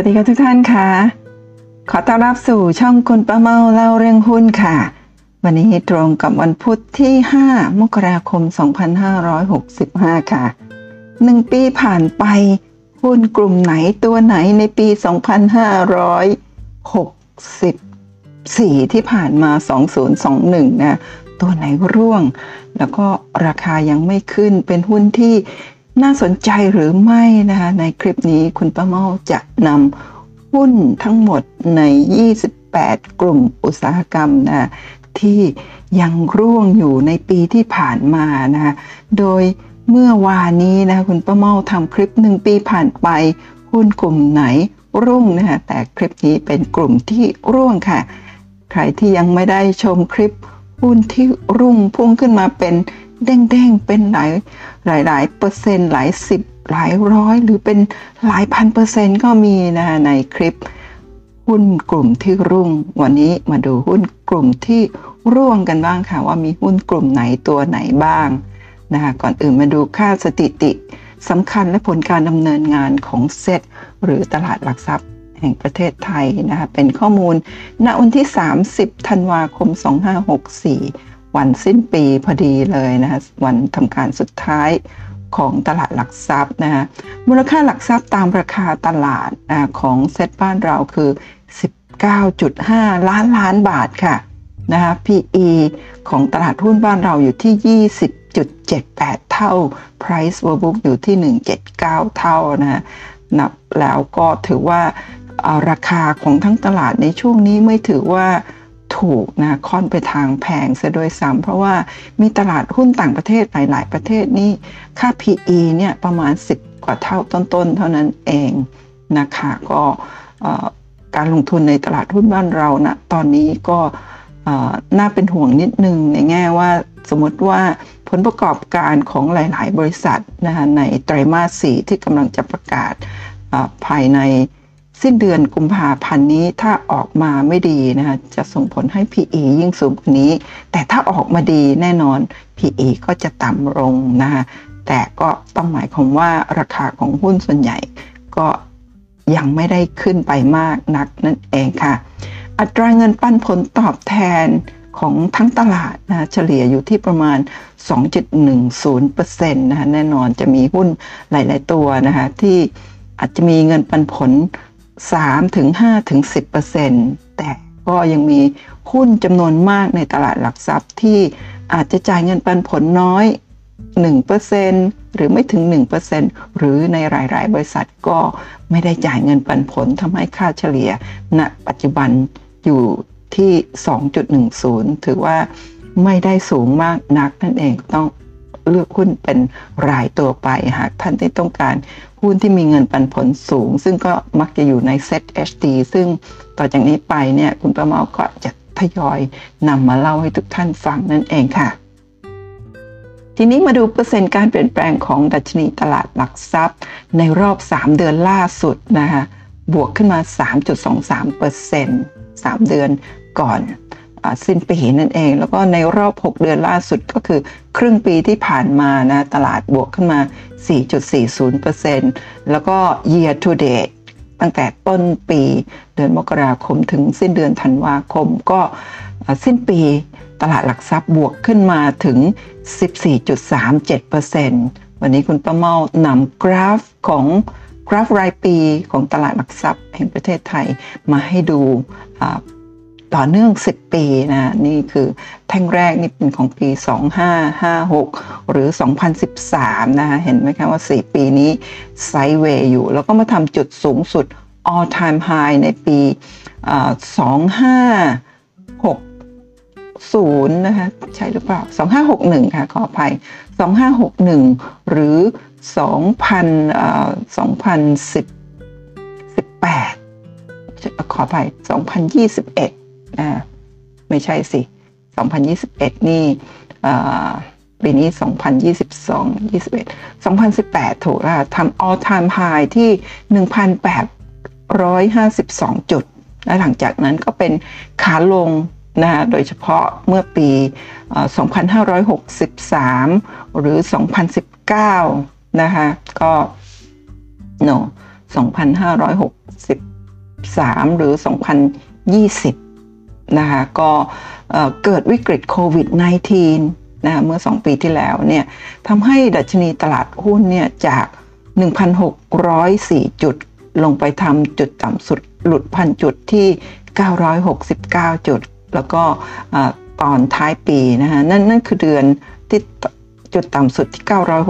วัสดีค่ะทุกท่านค่ะ ขอต้อนรับสู่ช่องคุณป้าเมาเล่าเรื่องหุ้นค่ะ วันนี้ตรงกับวันพุธที่ 5 มกราคม 2565 ค่ะหนึ่งปีผ่านไป หุ้นกลุ่มไหนตัวไหนในปี 2564 ที่ผ่านมา 2021 นะ ตัวไหนร่วง แล้วก็ราคายังไม่ขึ้นเป็นหุ้นที่ น่าสนใจหรือไม่นะคะในคลิปนี้คุณป้าเมาจะนำหุ้นทั้งหมดใน 28 กลุ่มอุตสาหกรรมนะที่ยังร่วงอยู่ในปีที่ผ่านมานะคะโดยเมื่อวานนี้นะคะคุณป้าเมาทำคลิปหนึ่งปีผ่านไป หุ้นกลุ่มไหนร่วงนะคะแต่คลิปนี้เป็นกลุ่มที่ร่วงค่ะ ใครที่ยังไม่ได้ชมคลิปหุ้นที่รุ่งพุ่งขึ้นมาเป็นเด้งๆเป็นหลาย หลายหลายเปอร์เซ็นต์หลายสิบหลายร้อย หรือเป็นหลายพันเปอร์เซ็นต์ก็มีนะคะในคลิป หุ้นกลุ่มที่รุ่ง วันนี้มาดูหุ้นกลุ่มที่ร่วงกันบ้างค่ะว่ามีหุ้นกลุ่มไหนตัวไหนบ้างนะคะก่อนอื่นมาดูค่าสถิติสำคัญและผลการดำเนินงานของเซ็ตหรือตลาดหลักทรัพย์แห่งประเทศไทยนะคะเป็นข้อมูลณวันที่ 30 ธันวาคม 2564 วันสิ้นปีพอดีเลยนะคะวันทำการสุดท้ายของตลาดหลักทรัพย์นะคะมูลค่าหลักทรัพย์ตามราคาตลาดของเซ็ตบ้านเราคือ 19.5 ล้านล้านบาทค่ะนะคะ PE ของตลาดหุ้นบ้านเราอยู่ที่ 20.78 เท่า Price per book อยู่ที่ 179 เท่านะนับแล้วก็ถือว่าราคาของทั้งตลาดในช่วงนี้ไม่ถือว่า ถูกนะค่อนไปทางแพงซะด้วยซ้ำเพราะว่ามีตลาดหุ้นต่างประเทศหลาย ๆ ประเทศนี่ค่า PE เนี่ยประมาณ 10 กว่าเท่าต้น ๆ เท่านั้นเองนะคะก็การลงทุนในตลาดหุ้นบ้านเรานะตอนนี้ก็น่าเป็นห่วงนิดนึงในแง่ว่าสมมติว่าผลประกอบการของหลาย ๆ บริษัทนะคะในไตรมาสสี่ที่กำลังจะประกาศภายใน สิ้นเดือนกุมภาพันธ์นี้ถ้าออกมาไม่ดีนะคะจะส่งผลให้ PE ยิ่งสูงกว่านี้ แต่ถ้าออกมาดีแน่นอน PE ก็จะต่ำลงนะคะแต่ก็ต้องหมายความว่าราคาของหุ้นส่วนใหญ่ก็ยังไม่ได้ขึ้นไปมากนักนั่นเองค่ะ อัตราเงินปันผลตอบแทนของทั้งตลาดนะเฉลี่ยอยู่ที่ประมาณ 2.10%นะคะแน่นอนจะมีหุ้นหลาย ๆ ตัวนะคะที่อาจจะมีเงินปันผล 3ถึง5ถึง10%แต่ก็ยังมีหุ้นจำนวนมากในตลาดหลักทรัพย์ที่อาจจะจ่ายเงินปันผลน้อย 1%หรือไม่ถึง 1%หรือในหลาย ๆ บริษัทก็ไม่ได้จ่ายเงินปันผลทำให้ค่าเฉลี่ยณปัจจุบันอยู่ที่ 2.10 ถือว่าไม่ได้สูงมากนักนั่นเองต้อง เลือกหุ้นเป็นรายตัวไป หากท่านที่ต้องการหุ้นที่มีเงินปันผลสูง ซึ่งก็มักจะอยู่ในเซ็ต HD ซึ่งต่อจากนี้ไปเนี่ยคุณประเมาก็จะทยอยนำมาเล่าให้ทุกท่านฟังนั่นเองค่ะ ทีนี้มาดูเปอร์เซ็นต์การเปลี่ยนแปลงของดัชนีตลาดหลักทรัพย์ ในรอบ 3 เดือนล่าสุดนะคะบวกขึ้นมา 3.23%เปอร์เซ็นต์3เดือนก่อน สิ้นปีนั่นเอง แล้วก็ในรอบ 6 เดือนล่าสุดก็คือ ครึ่งปีที่ผ่านมานะตลาดบวกขึ้นมา 4.40%แล้วก็ year to date ตั้งแต่ต้นปีเดือนมกราคมถึงสิ้นเดือนธันวาคมก็สิ้นปีตลาดหลักทรัพย์บวกขึ้นมาถึง 14.37%วันนี้คุณประเมานำกราฟของกราฟรายปีของตลาดหลักทรัพย์แห่งประเทศไทยมาให้ดู ต่อเนื่อง 10 ปีนะนี่คือแท่งแรกนี่เป็นของปี 2556 หรือ 2013 นะคะเห็นไหมคะว่า 4 ปีนี้ไซด์เวย์อยู่ แล้วก็มาทำจุดสูงสุด all time high ในปี 2560 นะคะใช่หรือเปล่า 2561 ค่ะ ขออภัย 2561 หรือ 2010 18ขออภัย 2021 อ่าไม่ใช่สิ 2021 นี่ปีนี้ 2022 21 2018 ถูกแล้วทำ all time high ที่ 1,852 จุด และหลังจากนั้นก็เป็นขาลงนะโดยเฉพาะเมื่อปี 2563 หรือ 2019 นะคะก็ no 2563 หรือ 2020 นะคะก็เกิดวิกฤตโควิด -19 นะะเมื่อ 2 ปีที่แล้วเนี่ยทำให้ดัชนีตลาดหุ้นเนี่ยจาก 1,604 จุดลงไปทำจุดต่ำสุดหลุดพันจุดที่ 969 จุด แล้วก็ตอนท้ายปีนะฮะนั่นนั่นคือเดือนที่จุดต่ำสุดที่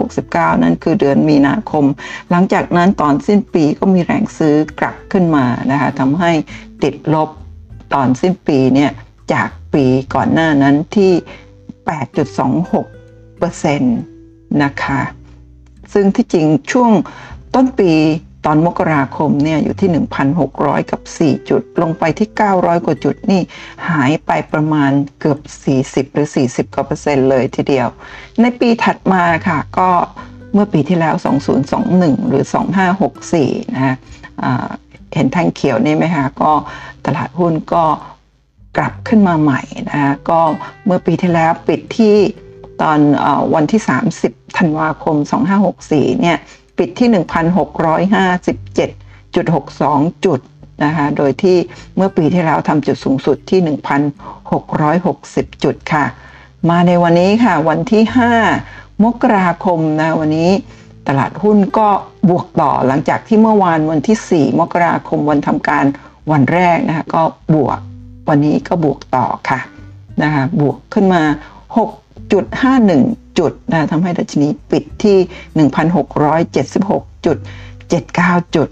969 นั่นคือเดือนมีนาคม หลังจากนั้นตอนสิ้นปีก็มีแรงซื้อกลับขึ้นมานะคะทำให้ติดลบ ตอนสิ้นปีเนี่ยจากปีก่อนหน้านั้นที่ 8.26%นะคะ ซึ่งที่จริงช่วงต้นปีตอนมกราคมเนี่ยอยู่ที่ 1,600 กับ 4 จุด ลงไปที่ 900 กว่าจุดนี่หายไปประมาณเกือบ 40 หรือ 40 กว่าเปอร์เซ็นต์เลยทีเดียว ในปีถัดมาค่ะก็เมื่อปีที่แล้ว 2021 หรือ 2564 นะฮะ เห็นแท่งเขียวนี่ไหมคะก็ตลาดหุ้นก็กลับขึ้นมาใหม่นะคะก็เมื่อปีที่แล้วปิดที่ตอนอวันที่ 30ธันวาคม 2564 เนี่ย ปิดที่ 1,657.62 จุดนะคะ โดยที่เมื่อปีที่แล้วทำจุดสูงสุดที่ 1,660 จุดค่ะ มาในวันนี้ค่ะ วันที่ 5 มกราคมนะ วันนี้ ตลาดหุ้นก็บวกต่อหลังจากที่เมื่อวานวันที่ 4 มกราคมวันทำการวันแรกนะคะก็บวกวันนี้ก็บวกต่อค่ะนะคะบวกขึ้นมา 6.51 จุดนะทำให้ดัชนีปิดที่ 1,676.79 จุด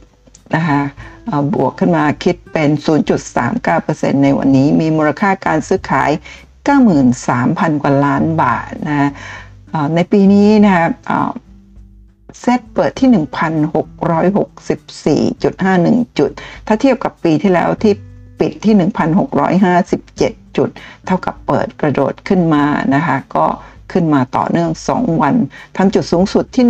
นะคะบวกขึ้นมาคิดเป็น 0.39%ในวันนี้มีมูลค่าการซื้อขาย 93,000 กว่าล้านบาทนะในปีนี้นะคะ เซตเปิดที่ 1,664.51 จุด ถ้าเทียบกับปีที่แล้วที่ปิดที่ 1,657 จุด เท่ากับเปิดกระโดดขึ้นมานะคะ ก็ขึ้นมาต่อเนื่อง 2 วันทำจุดสูงสุดที่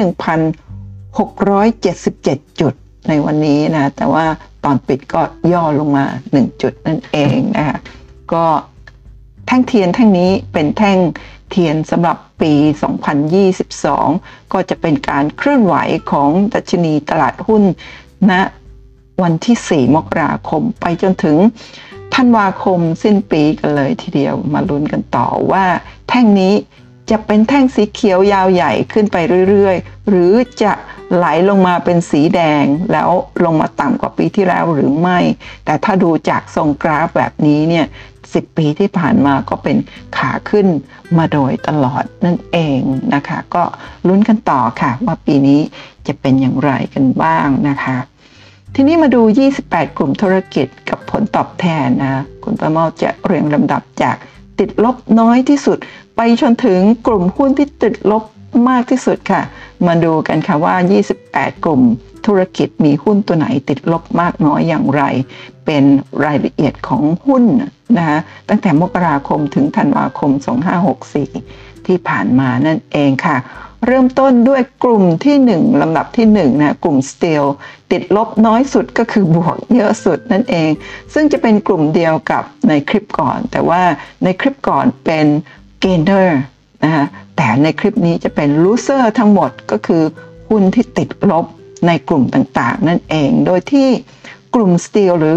1,677 จุดในวันนี้นะ แต่ว่าตอนปิดก็ย่อลงมา 1 จุดนั่นเองนะคะ ก็แท่งเทียนแท่งนี้เป็นแท่ง เทียนสำหรับปี 2022 ก็จะเป็นการเคลื่อนไหวของดัชนีตลาดหุ้นณนะวันที่ 4 มกราคมไปจนถึงธันวาคมสิ้นปีกันเลยทีเดียวมาลุ้นกันต่อว่า แท่งนี้จะเป็นแท่งสีเขียวยาวใหญ่ขึ้นไปเรื่อยๆ หรือจะไหลลงมาเป็นสีแดงแล้วลงมาต่ำกว่าปีที่แล้วหรือไม่ แต่ถ้าดูจากทรงกราฟแบบนี้เนี่ย สิปีที่ผ่านมาก็เป็นขาขึ้นมาโดยตลอดนั่นเองนะคะ ก็ลุ้นกันต่อค่ะ ว่าปีนี้จะเป็นอย่างไรกันบ้างนะคะ ทีนี้มาดู 28 กลุ่มธุรกิจกับผลตอบแทนนะ คุณประเมาจะเรียงลำดับจากติดลบน้อยที่สุด ไปจนถึงกลุ่มหุ้นที่ติดลบมากที่สุดค่ะ มาดูกันค่ะว่า 28 กลุ่ม ธุรกิจมีหุ้นตัวไหนติดลบมากน้อยอย่างไร เป็นรายละเอียดของหุ้นนะคะตั้งแต่มกราคมถึงธันวาคม 2564 ที่ผ่านมานั่นเองค่ะ เริ่มต้นด้วยกลุ่มที่ 1ลำดับที่ 1 นะกลุ่ม Steel ติดลบน้อยสุดก็คือบวกเยอะสุดนั่นเอง ซึ่งจะเป็นกลุ่มเดียวกับในคลิปก่อน แต่ว่าในคลิปก่อนเป็น Gainer นะคะแต่ในคลิปนี้จะเป็น Loser ทั้งหมดก็คือหุ้นที่ติดลบ ในกลุ่มต่างๆ นั่นเอง โดยที่กลุ่ม Steel หรือ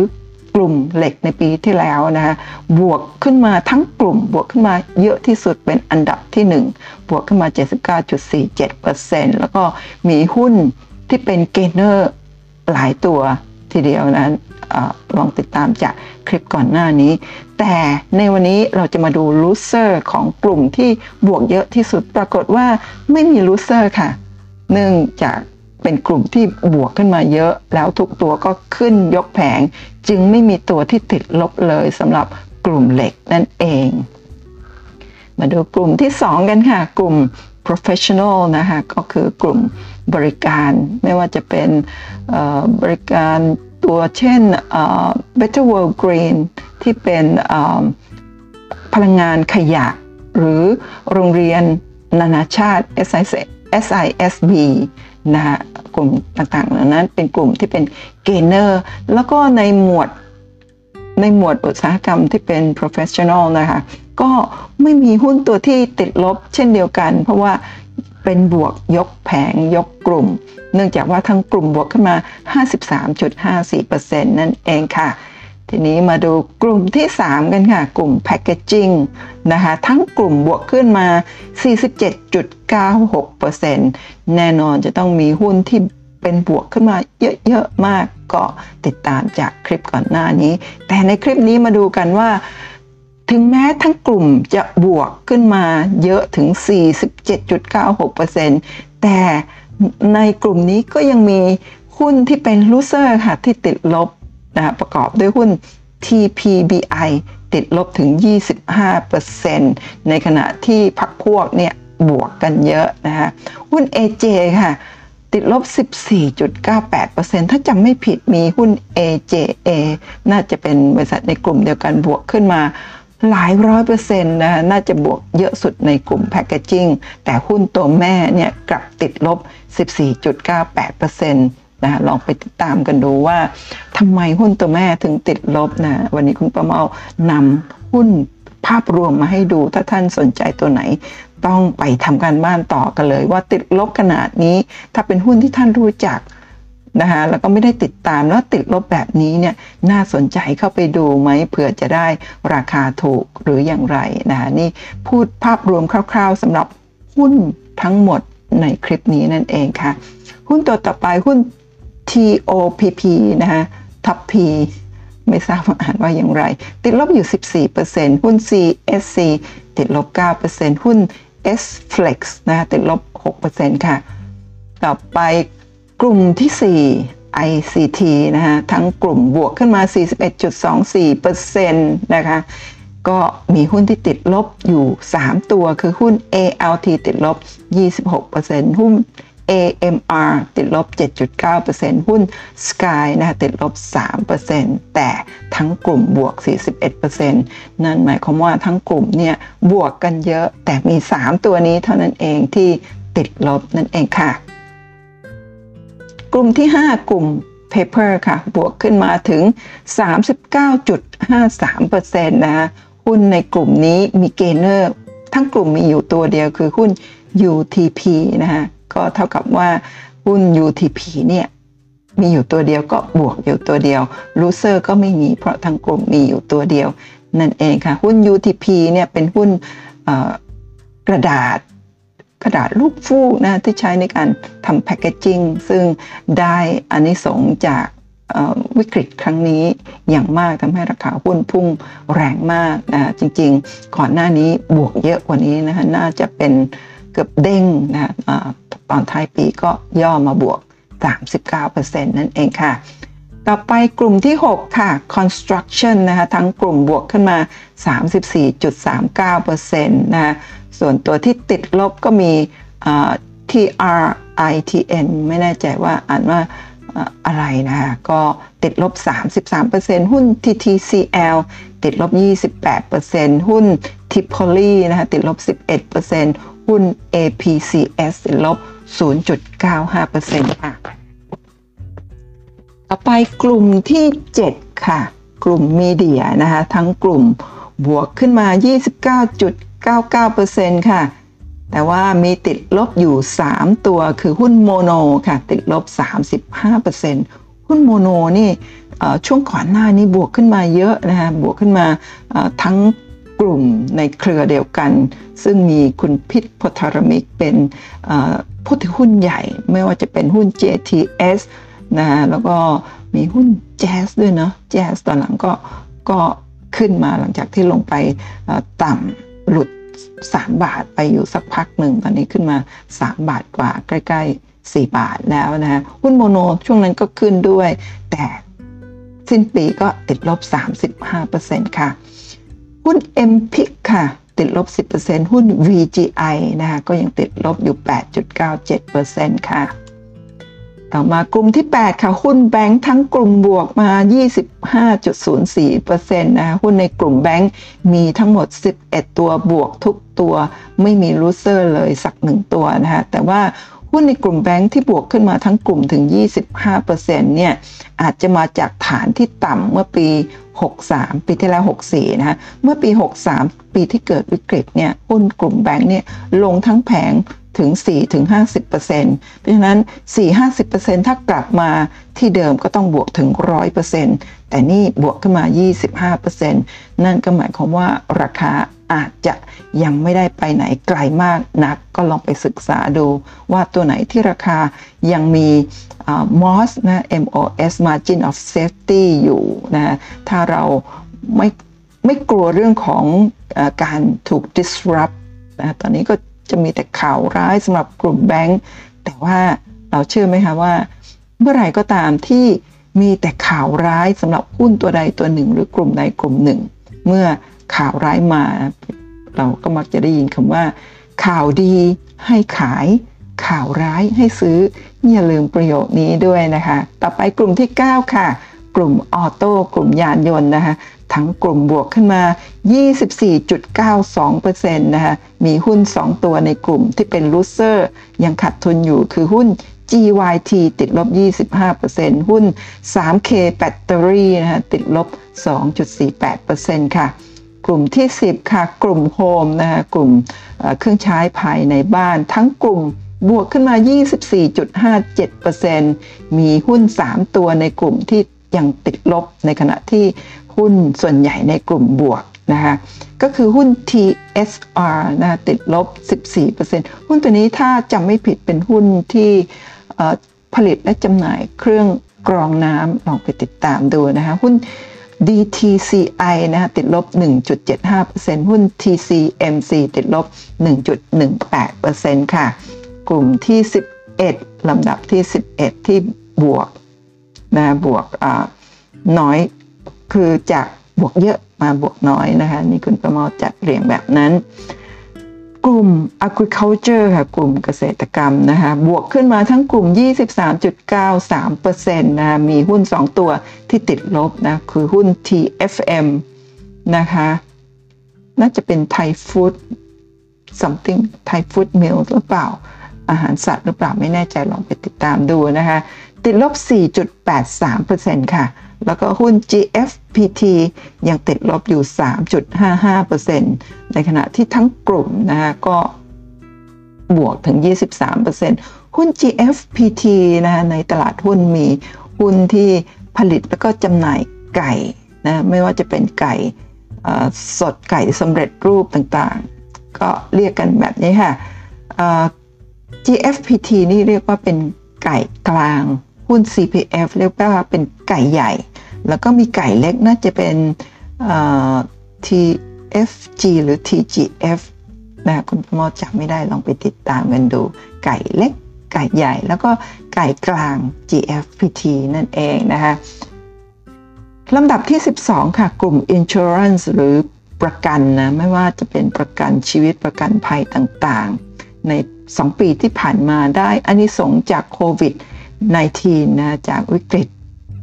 กลุ่มเหล็กในปีที่แล้วนะคะบวกขึ้นมาทั้งกลุ่มบวกขึ้นมาเยอะที่สุดเป็นอันดับที่ 1 บวกขึ้นมา 79.47%แล้วก็มีหุ้นที่เป็น gainer หลายตัวทีเดียวนั้นลองติดตามจากคลิปก่อนหน้านี้ แต่ในวันนี้เราจะมาดู loser ของกลุ่มที่บวกเยอะที่สุดปรากฏว่าไม่มีลูเซอร์ค่ะ เนื่องจาก เป็นกลุ่มที่บวกขึ้นมาเยอะ แล้วทุกตัวก็ขึ้นยกแผง จึงไม่มีตัวที่ติดลบเลยสำหรับกลุ่มเหล็กนั่นเอง มาดูกลุ่มที่ 2 กันค่ะ กลุ่ม professional นะคะก็คือกลุ่มบริการไม่ว่าจะเป็นบริการตัวเช่น Better World Green ที่เป็นพลังงานขยะ หรือโรงเรียนนานาชาติ SISB นะฮะกลุ่มต่างๆเหล่านั้นเป็นกลุ่มที่เป็นเกเนอร์แล้วก็ในหมวดในหมวดอุตสาหกรรมที่เป็น professional นะคะก็ไม่มีหุ้นตัวที่ติดลบเช่นเดียวกัน เพราะว่าเป็นบวกยกแผงยกกลุ่ม เนื่องจากว่าทั้งกลุ่มบวกขึ้นมา 53.54%นั่นเองค่ะ ทีนี้มาดูกลุ่มที่ 3 กันค่ะ กลุ่มแพคเกจิ้งนะคะทั้งกลุ่มบวกขึ้นมา 47.96%แน่นอนจะต้องมีหุ้นที่เป็นบวกขึ้นมาเยอะ ๆ มากก็ติดตามจากคลิปก่อนหน้านี้ แต่ในคลิปนี้มาดูกันว่า ถึงแม้ทั้งกลุ่มจะบวกขึ้นมาเยอะถึง 47.96%แต่ในกลุ่มนี้ก็ยังมีหุ้นที่เป็นลูเซอร์ค่ะที่ติดลบ นะประกอบด้วยหุ้น TPBI ติดลบถึง 25%ในขณะที่พักพวกเนี่ยบวกกันเยอะนะคะหุ้น AJ ค่ะ ติดลบ 14.98%ถ้าจำไม่ผิดมีหุ้น AJA น่าจะเป็นบริษัทในกลุ่มเดียวกันบวกขึ้นมาหลายร้อยเปอร์เซ็นต์นะน่าจะบวกเยอะสุดในกลุ่มแพคเกจิ้งแต่หุ้นตัวแม่เนี่ยกลับติดลบ 14.98%นะลองไปติดตามกันดูว่าทำไมหุ้นตัวแม่ถึงติดลบนะวันนี้คุณประเมานำหุ้นภาพรวมมาให้ดูถ้าท่านสนใจตัวไหน ต้องไปทำการบ้านต่อกันเลย ว่าติดลบขนาดนี้ ถ้าเป็นหุ้นที่ท่านรู้จักนะคะแล้วก็ไม่ได้ติดตามแล้วติดลบแบบนี้เนี่ยน่าสนใจเข้าไปดูไหมเผื่อจะได้ราคาถูกหรืออย่างไรนะคะนี่พูดภาพรวมคร่าว ๆสำหรับหุ้นทั้งหมดในคลิปนี้นั่นเองค่ะ หุ้นตัวต่อไปหุ้น TOPP นะคะท็อป P ไม่ทราบว่าอ่านว่าอย่างไร ติดลบอยู่ 14%หุ้น CSC ติดลบ 9%หุ้น S-Flex นะติดลบ 6%ค่ะ ต่อไปกลุ่มที่ 4 ICT นะคะทั้งกลุ่มบวกขึ้นมา 41.24%นะคะ ก็มีหุ้นที่ติดลบอยู่ 3 ตัวคือหุ้น ALT ติดลบ 26%หุ้น AMR ติดลบ 7.9%หุ้น Sky นะคะติดลบ 3%แต่ทั้งกลุ่มบวก 41%นั่นหมายความว่าทั้งกลุ่มเนี่ยบวกกันเยอะ แต่มี 3 ตัวนี้เท่านั้นเองที่ติดลบนั่นเองค่ะ กลุ่มที่ 5 กลุ่ม Paper ค่ะ บวกขึ้นมาถึง 39.53%นะคะหุ้นในกลุ่มนี้มี gainer ทั้งกลุ่มมีอยู่ตัวเดียวคือหุ้น UTP นะคะ ก็เท่ากับว่าหุ้น UTP เนี่ยมีอยู่ตัวเดียวก็บวกอยู่ตัวเดียว loser ก็ไม่มีเพราะทั้งกลุ่มมีอยู่ตัวเดียว นั่นเองค่ะ หุ้น UTP เนี่ยเป็นหุ้นกระดาษกระดาษลูกฟูกนะที่ใช้ในการทำแพคเกจิ้งซึ่งได้อานิสงจากวิกฤตครั้งนี้อย่างมากทำให้ราคาหุ้นพุ่งแรงมากนะจริงๆ ก่อนหน้านี้บวกเยอะกว่านี้นะคะน่าจะเป็น กือบเด้งนะตอนท้ายปีก็ย่อมาบวก 39%นั่นเองค่ะ ต่อไปกลุ่มที่ 6 ค่ะ construction นะคะทั้งกลุ่มบวกขึ้นมา 34.39%นะส่วนตัวที่ติดลบก็มี TRITN ไม่แน่ใจว่าอ่านว่าอะไรนะคะก็ติดลบ 33%หุ้น TTCL ติดลบ 28%หุ้น Tipoli นะคะติดลบ 11%หุ้น APCS ติดลบ 0.95%ค่ะ ต่อไปกลุ่มที่ 7 ค่ะ กลุ่มมีเดียนะคะทั้งกลุ่มบวกขึ้นมา 29.99%ค่ะ แต่ว่ามีติดลบอยู่ 3 ตัวคือหุ้นโมโนค่ะ ติดลบ 35% หุ้นโมโนนี่ช่วงก่อนหน้านี้บวกขึ้นมาเยอะนะคะบวกขึ้นมาทั้งกลุ่มในเครือเดียวกัน ซึ่งมีคุณพิษพทรมิกเป็นผู้ถือหุ้นใหญ่ ไม่ว่าจะเป็นหุ้น JTS นะแล้วก็มีหุ้นแจ๊สด้วยเนาะแจ๊สตอนหลังก็ก็ขึ้นมาหลังจากที่ลงไปต่ำหลุด 3 บาทไปอยู่สักพักหนึ่ง ตอนนี้ขึ้นมา 3 บาทกว่าใกล้ ๆ 4 บาทแล้วนะหุ้นโมโนช่วงนั้นก็ขึ้นด้วย แต่สิ้นปีก็ติดลบ 35%ค่ะ หุ้น m p i c ค่ะ ติดลบ 10%หุ้น VGI นะคะก็ยังติดลบอยู่ 8.97%ค่ะ ต่อมากลุ่มที่ 8 ค่ะ หุ้นแบงค์ทั้งกลุ่มบวกมา 25.04%นะคะหุ้นในกลุ่มแบงค์มีทั้งหมด 11 ตัวบวกทุกตัว ไม่มีลูเซอร์เลยสักหนึ่งตัวนะคะแต่ว่า หุ้นในกลุ่มแบงค์ที่บวกขึ้นมาทั้งกลุ่มถึง 25%เนี่ยอาจจะมาจากฐานที่ต่ำเมื่อปี 63 ปีที่แล้ว 64 นะคะเมื่อปี 63 ปีที่เกิดวิกฤตเนี่ยหุ้นกลุ่มแบงค์เนี่ยลงทั้งแผงถึง 4 ถึง 50%เพราะฉะนั้น 4-50%ถ้ากลับมาที่เดิมก็ต้องบวกถึง 100%แต่นี่บวกขึ้นมา 25%นั่นก็หมายความว่าราคา อาจจะยังไม่ได้ไปไหนไกลมากนัก ก็ลองไปศึกษาดูว่าตัวไหนที่ราคายังมี MOS นะ MOS Margin of Safety อยู่นะถ้าเราไม่ไม่กลัวเรื่องของอการถูก disrupt นะตอนนี้ก็จะมีแต่ข่าวร้ายสำหรับกลุ่มแบงก์แต่ว่าเราเชื่อไหมคะว่า เมื่อไหร่ก็ตามที่มีแต่ข่าวร้ายสำหรับหุ้นตัวใดตัวหนึ่ง หรือกลุ่มใดกลุ่มหนึ่ง เมื่อ ข่าวร้ายมา เราก็มักจะได้ยินคำว่า ข่าวดีให้ขาย ข่าวร้ายให้ซื้อ อย่าลืมประโยคนี้ด้วยนะคะ ต่อไปกลุ่มที่ 9 ค่ะ กลุ่ม Auto กลุ่มยานยนต์นะคะทั้งกลุ่มบวกขึ้นมา 24.92%นะคะมีหุ้น 2 ตัวในกลุ่มที่เป็น loser ยังขาดทุนอยู่คือหุ้น GYT ติดลบ 25%หุ้น 3K แบตเตอรี่นะคะติดลบ 2.48%ค่ะ กลุ่มที่ 10 ค่ะ กลุ่ม Home นะคะกลุ่มเครื่องใช้ภายในบ้าน ทั้งกลุ่มบวกขึ้นมา 24.57%มีหุ้น 3 ตัวในกลุ่มที่ยังติดลบในขณะที่หุ้นส่วนใหญ่ในกลุ่มบวกนะคะก็คือหุ้น TSR นะติดลบ 14%หุ้นตัวนี้ถ้าจำไม่ผิดเป็นหุ้นที่ผลิตและจำหน่ายเครื่องกรองน้ำลองไปติดตามดูนะคะหุ้น DTCI นะติดลบ 1.75%หุ้น TCMC ติดลบ 1.18%ค่ะ กลุ่มที่ 11 ลำดับที่ 11 ที่บวกนะบวกน้อยคือจากบวกเยอะมาบวกน้อยนะคะ นี่คุณประมอจัดเรียงแบบนั้น ลุ่ม agriculture ค่ะกลุ่มเกษตรกรรมนะคะบวกขึ้นมาทั้งกลุ่ม 23.93%นะคะมีหุ้น 2 ตัวที่ติดลบนะคือหุ้น TFM นะคะน่าจะเป็นไทยฟู้ด something ไทยฟู้ดมิลหรือเปล่า อาหารสัตว์หรือเปล่าไม่แน่ใจลองไปติดตามดูนะคะ ติดลบ 4.83%ค่ะ แล้วก็หุ้น GFPT ยังติดลบอยู่ 3.55%ในขณะที่ทั้งกลุ่มนะฮะก็บวกถึง 23%หุ้น GFPT นะฮะในตลาดหุ้นมีหุ้นที่ผลิตแล้วก็จำหน่ายไก่นะไม่ว่าจะเป็นไก่สดไก่สำเร็จรูปต่างๆ ก็เรียกกันแบบนี้ค่ะ GFPT นี่เรียกว่าเป็นไก่กลาง หุ้น CPF เรียกว่าเป็นไก่ใหญ่ แล้วก็มีไก่เล็กน่าจะเป็น TFG หรือ TGF นะคุณพ่อจำไม่ได้ลองไปติดตามกันดู ไก่เล็ก ไก่ใหญ่ แล้วก็ไก่กลาง GFPT นั่นเองนะคะลำดับที่ 12 ค่ะ กลุ่ม insurance หรือประกันนะ ไม่ว่าจะเป็นประกันชีวิตประกันภัยต่างๆ ใน 2 ปีที่ผ่านมาได้อันนี้สงจากโควิด -19 นะจากวิกฤต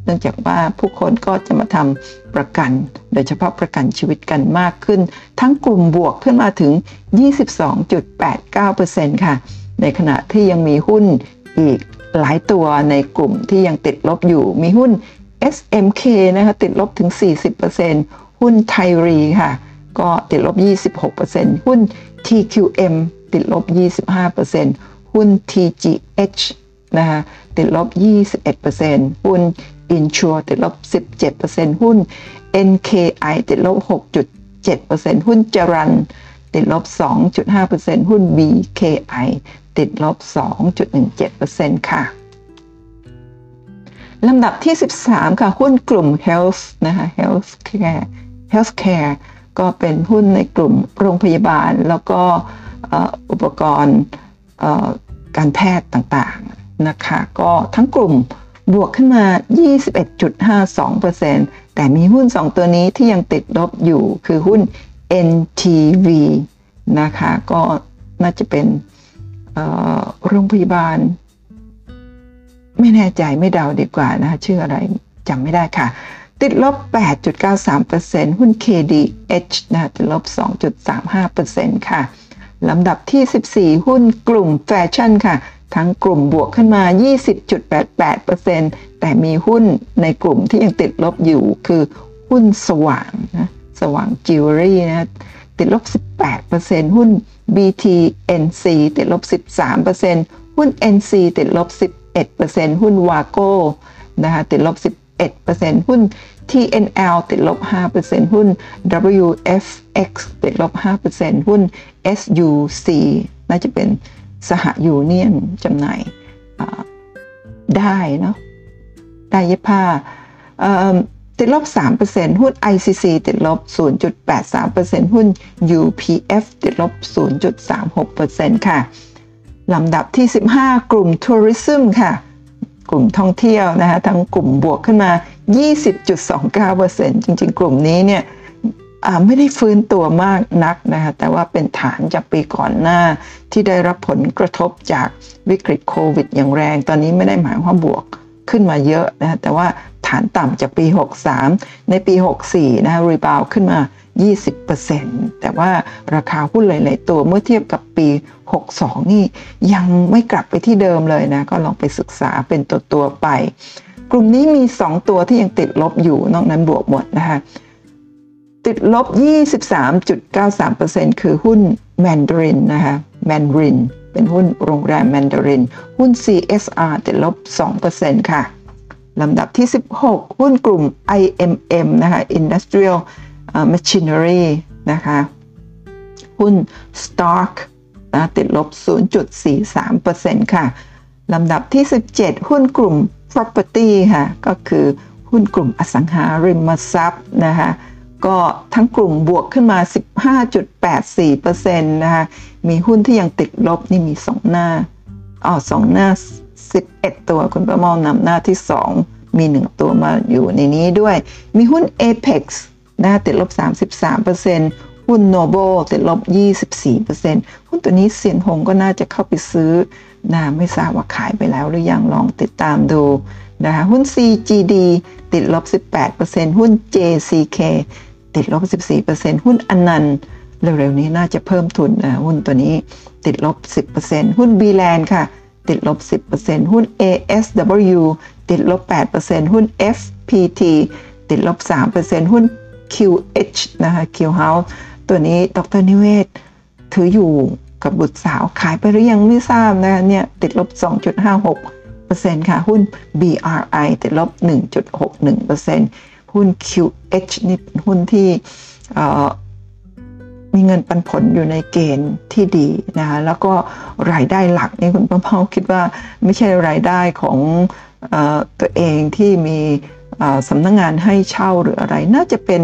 เนื่องจากว่าผู้คนก็จะมาทำประกัน โดยเฉพาะประกันชีวิตกันมากขึ้น ทั้งกลุ่มบวกขึ้นมาถึง 22.89%ค่ะ ในขณะที่ยังมีหุ้นอีกหลายตัวในกลุ่มที่ยังติดลบอยู่ มีหุ้น SMK นะคะติดลบถึง 40%หุ้นไทรีค่ะ ก็ติดลบ 26%หุ้น TQM ติดลบ 25%หุ้น TGH นะคะติดลบ 21%หุ้น Insure ติดลบ 17%หุ้น NKI ติดลบ 6.7%หุ้นจรันติดลบ 2.5%หุ้น BKI ติดลบ 2.17%ค่ะลำดับที่ 13 ค่ะ หุ้นกลุ่ม Health นะคะ Healthcare Healthcare ก็เป็นหุ้นในกลุ่มโรงพยาบาล แล้วก็อุปกรณ์การแพทย์ต่างๆนะคะ ก็ทั้งกลุ่ม บวกขึ้นมา 21.52%แต่มีหุ้น 2 ตัวนี้ที่ยังติดลบอยู่คือหุ้น NTV นะคะ ก็น่าจะเป็นโรงพยาบาล ไม่แน่ใจไม่เดาดีกว่านะ ชื่ออะไรจำไม่ได้ค่ะ ติดลบ 8.93%หุ้น KDH นะติดลบ 2.35%ค่ะลำดับที่ 14 หุ้นกลุ่มแฟชั่นค่ะ ทั้งกลุ่มบวกขึ้นมา 20.88%แต่มีหุ้นในกลุ่มที่ยังติดลบอยู่คือหุ้นสว่างนะสว่างจิวเวลรี่นะติดลบ 18%หุ้น BTNC ติดลบ 13%หุ้น NC ติดลบ 11%หุ้น Wacoal นะคะติดลบ 11%หุ้น TNL ติดลบ 5%หุ้น WFX ติดลบ 5%หุ้น SUC น่าจะเป็น สหยูเนียนจำหน่ายได้เนาะได้เย็บผ้าติดลบ 3%หุ้น ICC ติดลบ 0.83%หุ้น UPF ติดลบ 0.36%ค่ะลำดับที่ 15 กลุ่มทัวริซึมค่ะ กลุ่มท่องเที่ยวนะคะทั้งกลุ่มบวกขึ้นมา 20.29%จริงๆ กลุ่มนี้เนี่ย ไม่ได้ฟื้นตัวมากนักนะคะแต่ว่าเป็นฐานจากปีก่อนหน้าที่ได้รับผลกระทบจากวิกฤตโควิด อย่างแรง ตอนนี้ไม่ได้หมายความบวกขึ้นมาเยอะนะแต่ว่าฐานต่ำจากปี 63 ในปี 64 นะรีบาวขึ้นมา 20%แต่ว่าราคาหุ้นหลาย ๆ ตัวเมื่อเทียบกับปี 62 นี่ยังไม่กลับไปที่เดิมเลยนะ ก็ลองไปศึกษาเป็นตัวตัวไป กลุ่มนี้มี 2 ตัวที่ยังติดลบอยู่ นอกนั้นบวกหมดนะคะ ติดลบ 23.93%คือหุ้นแมนดารินนะคะแมนดารินเป็นหุ้นโรงแรมแมนดาริน หุ้น CSR ติดลบ 2%ค่ะลำดับที่ 16 หุ้นกลุ่ม IMM นะคะ Industrial Machinery นะคะหุ้น Stark นะติดลบ 0.43%ค่ะลำดับที่ 17 หุ้นกลุ่ม Property ค่ะ ก็คือหุ้นกลุ่มอสังหาริมทรัพย์นะคะ ก็ทั้งกลุ่มบวกขึ้นมา 15.84%นะคะ มีหุ้นที่ยังติดลบนี่มี 2 หน้าอ๋อสองหน้า 11 ตัวคุณประมอนำหน้าที่ 2 มี 1 ตัวมาอยู่ในนี้ด้วย มีหุ้น Apex นะติดลบ 33%หุ้น Noble ติดลบ 24%หุ้นตัวนี้เซียนหงก็น่าจะเข้าไปซื้อนะไม่ทราบว่าขายไปแล้วหรือยังลองติดตามดูนะคะหุ้น CGD ติดลบ 18%หุ้น JCK ติดลบ 14%หุ้นอนันต์เร็วๆนี้น่าจะเพิ่มทุนนะหุ้นตัวนี้ติดลบ 10%หุ้น b l a n d ค่ะ ติดลบ 10%หุ้น ASW ติดลบ 8%หุ้น FPT ติดลบ 3%หุ้น QH นะคะ Q House ตัวนี้ดรนิเวศ ถืออยู่กับบุตรสาวขายไปหรือยังไม่ทราบนะเนี่ยติดลบ 2.56%ค่ะ หุ้น BRI ติดลบ 1.61% หุ้น QH นี่เป็นหุ้นที่มีเงินปันผลอยู่ในเกณฑ์ที่ดีนะคะแล้วก็รายได้หลักนี่คุณป้าเมาคิดว่าไม่ใช่รายได้ของอตัวเองที่มีสำนักงงานให้เช่าหรืออะไร น่าจะเป็น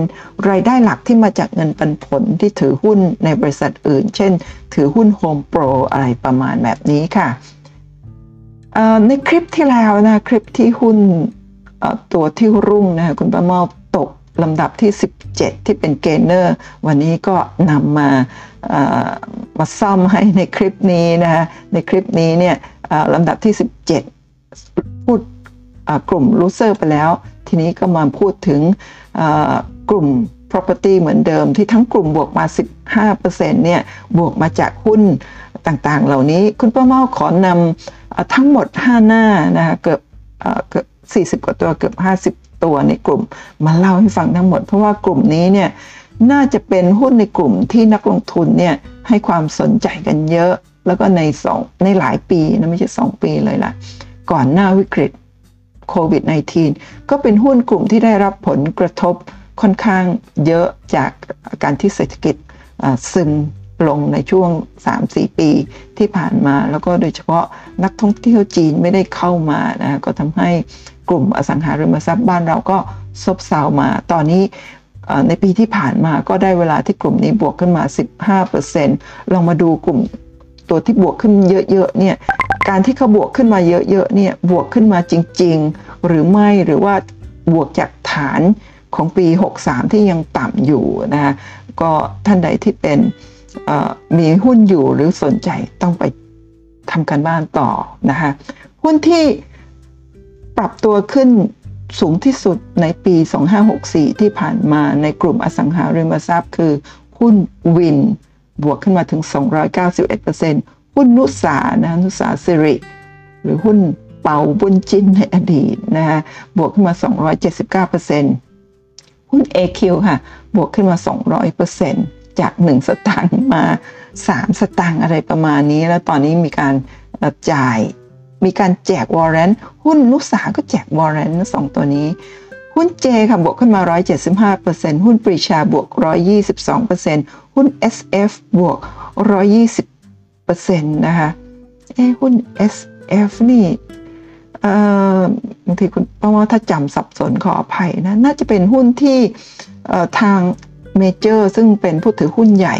รายได้หลักที่มาจากเงินปันผลที่ถือหุ้นในบริษัทอื่น เช่น ถือหุ้นโฮมโปรอะไรประมาณแบบนี้ค่ะในคลิปที่แล้วนะคลิปที่หุ้น ตัวที่รุ่งนะคุณป้าเมาตกลำดับที่ 17 ที่เป็นเกนเนอร์ วันนี้ก็นำมามาซ่อมให้ในคลิปนี้นะคะในคลิปนี้เนี่ยลำดับที่ 17 พูดกลุ่มลูเซอร์ไปแล้ว ทีนี้ก็มาพูดถึงกลุ่ม property เหมือนเดิมที่ทั้งกลุ่มบวกมา 15%เนี่ยบวกมาจากหุ้นต่างๆ เหล่านี้ คุณป้าเมาขอนำทั้งหมด 5 หน้านะคะเกือบเกือบ 40 กว่าตัวเกือบ 50 ตัวในกลุ่ม มาเล่าให้ฟังทั้งหมด เพราะว่ากลุ่มนี้เนี่ยน่าจะเป็นหุ้นในกลุ่มที่นักลงทุนเนี่ยให้ความสนใจกันเยอะ แล้วก็ในสองในหลายปีนะไม่ใช่ 2 ปีเลยล่ะ ก่อนหน้าวิกฤตโควิด -19 ก็เป็นหุ้นกลุ่มที่ได้รับผลกระทบค่อนข้างเยอะจากการที่เศรษฐกิจซึมลงในช่วง 3-4 ปีที่ผ่านมา แล้วก็โดยเฉพาะนักท่องเที่ยวจีนไม่ได้เข้ามานะก็ทำให้ กลุ่มอสังหาริมทรัพย์บ้านเราก็ซบเซามา ตอนนี้ในปีที่ผ่านมาก็ได้เวลาที่กลุ่มนี้บวกขึ้นมา 15%ลองมาดูกลุ่มตัวที่บวกขึ้นเยอะๆเนี่ยการที่เขาบวกขึ้นมาเยอะๆเนี่ยบวกขึ้นมาจริง ๆ หรือไม่หรือว่าบวกจากฐานของปี 63 ที่ยังต่ำอยู่นะคะก็ท่านใดที่เป็นมีหุ้นอยู่หรือสนใจต้องไปทำการบ้านต่อนะคะหุ้นที่ ปรับตัวขึ้นสูงที่สุดในปี 2564 ที่ผ่านมาในกลุ่มอสังหาริมทรัพย์ คือหุ้นวิน บวกขึ้นมาถึง 291%หุ้นนุสานะนุสาสิริ หรือหุ้นเป่าบุญจินในอดีตนะคะบวกขึ้นมา 279%หุ้น AQ ค่ะ บวกขึ้นมา 200%จาก 1 สตางค์มา 3 สตางค์อะไรประมาณนี้ แล้วตอนนี้มีการจ่าย มีการแจก warrant หุ้นณุศาก็แจก warrant สองตัวนี้ หุ้น J ค่ะบวกขึ้นมา 175%หุ้นปรีชาบวก 122%หุ้น SF บวก 120%นะคะเอ้หุ้น SF นี่บางทีคุณเพราะว่าถ้าจำสับสนขออภัยนะ น่าจะเป็นหุ้นที่ทางเมเจอร์ซึ่งเป็นผู้ถือหุ้นใหญ่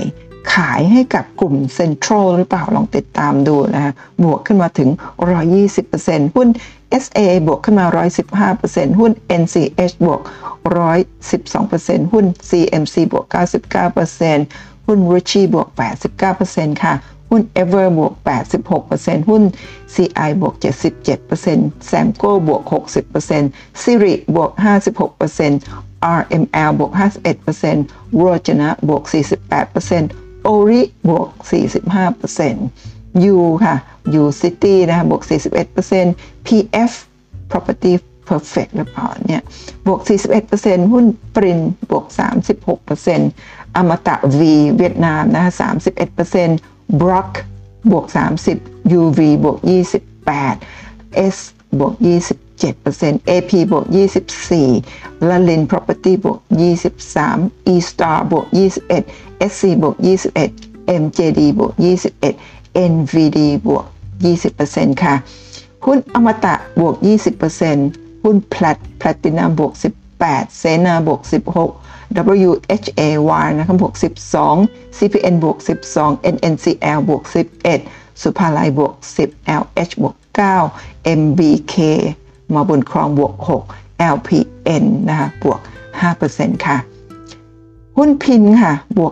ขายให้กับกลุ่มเซ็นทรัลหรือเปล่าลองติดตามดูนะคะบวกขึ้นมาถึง 120%หุ้น SA บวกขึ้นมา 115%หุ้น NCH บวก 112%หุ้น CMC บวก 99%หุ้น Richie บวก 89%ค่ะหุ้น Ever บวก 86%หุ้น CI บวก 77% Samco บวก 60% Siri บวก 56% RML บวก 51% r o j a n a บวก 48% Ori บวก 45% U ค่ะ U City นะคะบวก 41% PF Property Perfect หรือเปล่าเนี่ยบวก 41%หุ้นปรินบวก 36%อมตะ V เวียดนามนะคะ31% Brock บวก 30 UV บวก 28 S บวก 27% AP บวก 24 Lalin Property บวก 23 E Star บวก 21 SC บวก21 MJD บวก21 NVD บวก 20%ค่ะ หุ้นอมตะบวก 20%หุ้นแพลตแพลตินัมบวก 18 เซนาบวก 16 WHAY นะครับบวก 12 CPN บวก 12 NNCL บวก 11 สุภาลัยบวก 10 LH บวก 9 MBK มาบนครองบวก 6 LPN นะคะบวก 5%ค่ะ หุ้นพินค่ะ บวก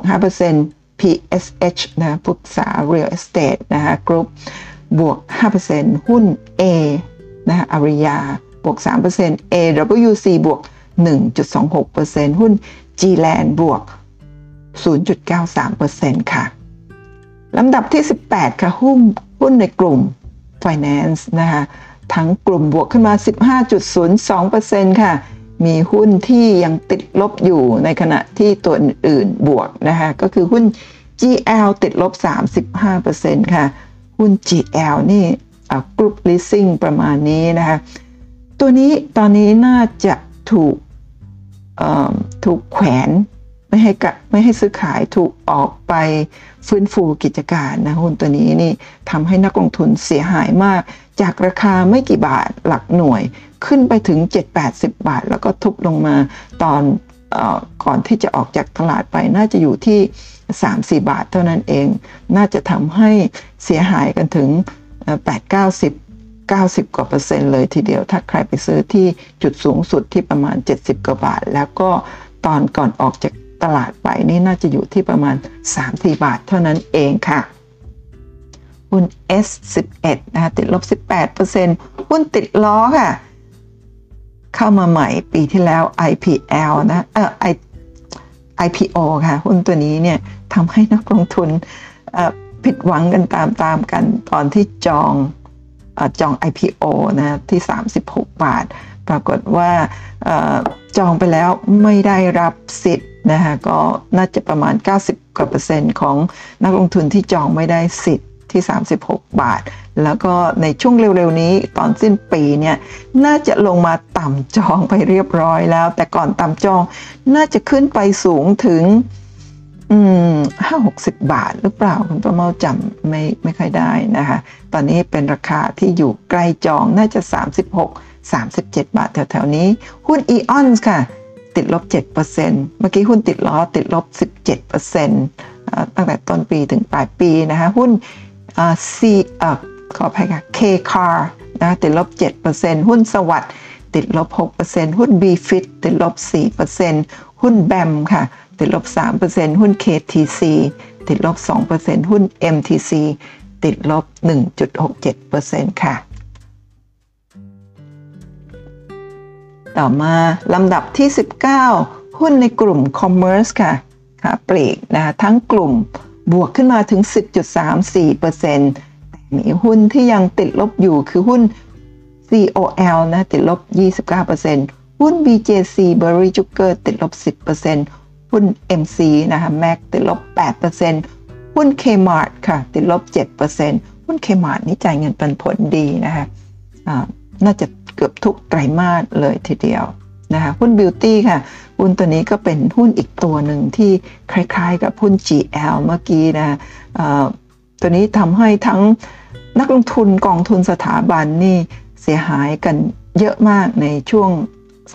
5% PSH นะปรึกษา Real Estate นะคะกรุ๊ปบวก 5%หุ้น A นะคะอาริยา บวก 3% AWC บวก 1.26%หุ้น G Land บวก 0.93%ค่ะลำดับที่ 18 ค่ะหุ้นหุ้นในกลุ่ม Finance นะคะทั้งกลุ่มบวกขึ้นมา 15.02%ค่ะ มีหุ้นที่ยังติดลบอยู่ในขณะที่ตัวอื่นบวกนะคะก็คือหุ้น GL ติดลบ 35%ค่ะ หุ้น GL นี่กรุ๊ปลิสซิ่งประมาณนี้นะคะตัวนี้ตอนนี้น่าจะถูกถูกแขวนไม่ให้กะไม่ให้ซื้อขายถูกออกไปฟื้นฟูกิจการนะหุ้นตัวนี้นี่ทำให้นักลงทุนเสียหายมาก จากราคาไม่กี่บาทหลักหน่วย ขึ้นไปถึง 7-80 บาท แล้วก็ทุบลงมาตอนก่อนที่จะออกจากตลาดไปน่าจะอยู่ที่ 3-4 บาทเท่านั้นเอง น่าจะทำให้เสียหายกันถึง 8-90 90 กว่าเปอร์เซ็นต์เลยทีเดียว ถ้าใครไปซื้อที่จุดสูงสุดที่ประมาณ 70 กว่าบาท แล้วก็ตอนก่อนออกจากตลาดไปนี่น่าจะอยู่ที่ประมาณ 3-4 บาทเท่านั้นเองค่ะหุ้น S11 นะคะติดลบ 18%หุ้นติดล้อค่ะ เข้ามาใหม่ปีที่แล้ว IPL นะเออ I IPO ค่ะ หุ้นตัวนี้เนี่ยทำให้นักลงทุนผิดหวังกันตามๆกันตอนที่จองจอง IPO นะที่ 36 บาท ปรากฏว่าจองไปแล้วไม่ได้รับสิทธิ์นะคะก็น่าจะประมาณ 90กว่าเปอร์เซ็นต์ของนักลงทุนที่จองไม่ได้สิทธิ์ ที่ 36 บาท แล้วก็ในช่วงเร็วๆนี้ตอนสิ้นปีเนี่ยน่าจะลงมาต่ำจองไปเรียบร้อยแล้ว แต่ก่อนต่ำจองน่าจะขึ้นไปสูงถึงอืมห้าหกสิบบาทหรือเปล่า คุณประเมาจำไม่ไม่ค่อยได้นะคะ ตอนนี้เป็นราคาที่อยู่ใกล้จองน่าจะ 36 37 บาทแถวๆนี้ หุ้นอีออนส์ค่ะ ติดลบ 7%เมื่อกี้หุ้นติดล้อติดลบ 17%ตั้งแต่ต้นปีถึงปลายปีนะคะ หุ้น ซีขออภัยค่ะเคคาร์นะติดลบ 7%หุ้นสวัสด์ติดลบ 6%หุ้น b f i t ติดลบ 4%หุ้นแบมค่ะ ติดลบ 3%หุ้น KTC ติดลบ 2%หุ้น MTC ติดลบ 1.67%ค่ะ ต่อมาลำดับที่ 19 หุ้นในกลุ่ม Commerce ค่ะค่ะปลีกนะทั้งกลุ่ม บวกขึ้นมาถึง 10.34%แต่มีหุ้นที่ยังติดลบอยู่คือหุ้น COL นะติดลบ 29%หุ้น BJC Berry Sugar ติดลบ 10%หุ้น MC นะคะ MAC ติดลบ 8%หุ้น Kmart ค่ะ ติดลบ 7%หุ้น Kmart นี่จ่ายเงินปันผลดีนะคะอ่าน่าจะเกือบทุกไตรมาสเลยทีเดียวนะคะหุ้น Beauty ค่ะ หุ้นตัวนี้ก็เป็นหุ้นอีกตัวหนึ่งที่คล้ายๆ กับหุ้น GL เมื่อกี้นะตัวนี้ทำให้ทั้งนักลงทุนกองทุนสถาบันนี่เสียหายกันเยอะมากในช่วง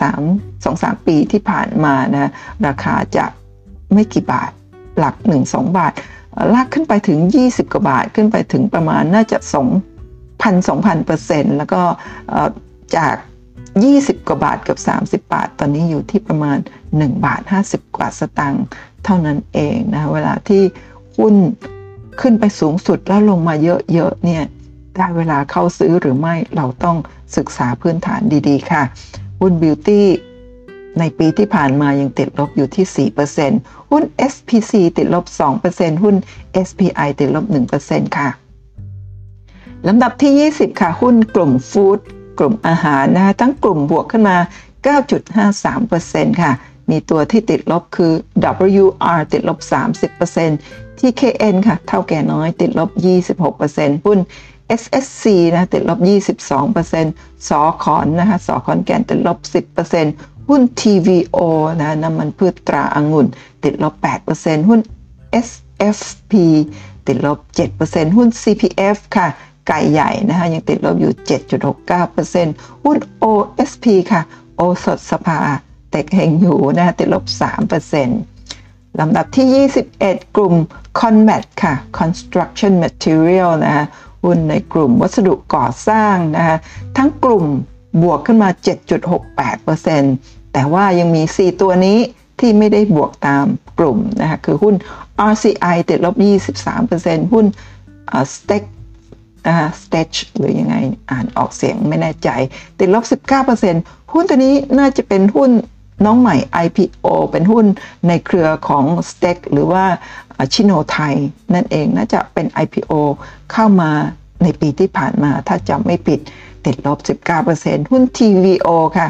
3 2 3 ปีที่ผ่านมานะราคาจะไม่กี่บาทหลัก 1-2 บาท ลากขึ้นไปถึง 20 กว่าบาทขึ้นไปถึงประมาณน่าจะ2,000 2,000เปอร์เซ็นต์แล้วก็จาก 20 กว่าบาทกับ 30 บาท ตอนนี้อยู่ที่ประมาณ 1 บาท 50 กว่าสตางค์เท่านั้นเองนะเวลาที่หุ้นขึ้นไปสูงสุดแล้วลงมาเยอะๆเนี่ยได้เวลาเข้าซื้อหรือไม่เราต้องศึกษาพื้นฐานดีๆ ค่ะ หุ้นบิวตี้ในปีที่ผ่านมายังติดลบอยู่ที่ 4%หุ้น SPC ติดลบ 2%หุ้น SPI ติดลบ 1%ค่ะลำดับที่ 20 ค่ะ หุ้นกลุ่มฟู้ด กลุ่มอาหารนะคะทั้งกลุ่มบวกขึ้นมา 9.53%ค่ะ มีตัวที่ติดลบคือ WR ติดลบ 30% TKN ค่ะ เท่าแก่น้อยติดลบ 26%หุ้น SSC นะติดลบ 22%สอขอนนะคะสอขอนแก่นติดลบ 10%หุ้น TVO นะน้ำมันพืชตราอางุ่น ติดลบ 8%หุ้น SFP ติดลบ 7%หุ้น CPF ค่ะ ไก่ใหญ่นะคะยังติดลบอยู่ 7.69%หุ้น OSP ค่ะ โอสถสภาเต็กเฮงอยู่นะติดลบ 3%ลำดับที่ 21 กลุ่ม Conmat ค่ะ Construction Material นะคะหุ้นในกลุ่มวัสดุก่อสร้างนะคะทั้งกลุ่มบวกขึ้นมา 7.68%แต่ว่ายังมี 4 ตัวนี้ที่ไม่ได้บวกตามกลุ่มนะคะคือหุ้น RCI ติดลบ 23%หุ้น Steak นะคะ Stitch หรือยังไงอ่านออกเสียงไม่แน่ใจ ติดลบ 19%หุ้นตัวนี้น่าจะเป็นหุ้นน้องใหม่ IPO เป็นหุ้นในเครือของ s t e k หรือว่าชิโนไทย นั่นเองน่าจะเป็น IPO เข้ามาในปีที่ผ่านมา ถ้าจำไม่ผิดติดลบ 19%หุ้น TVO ค่ะ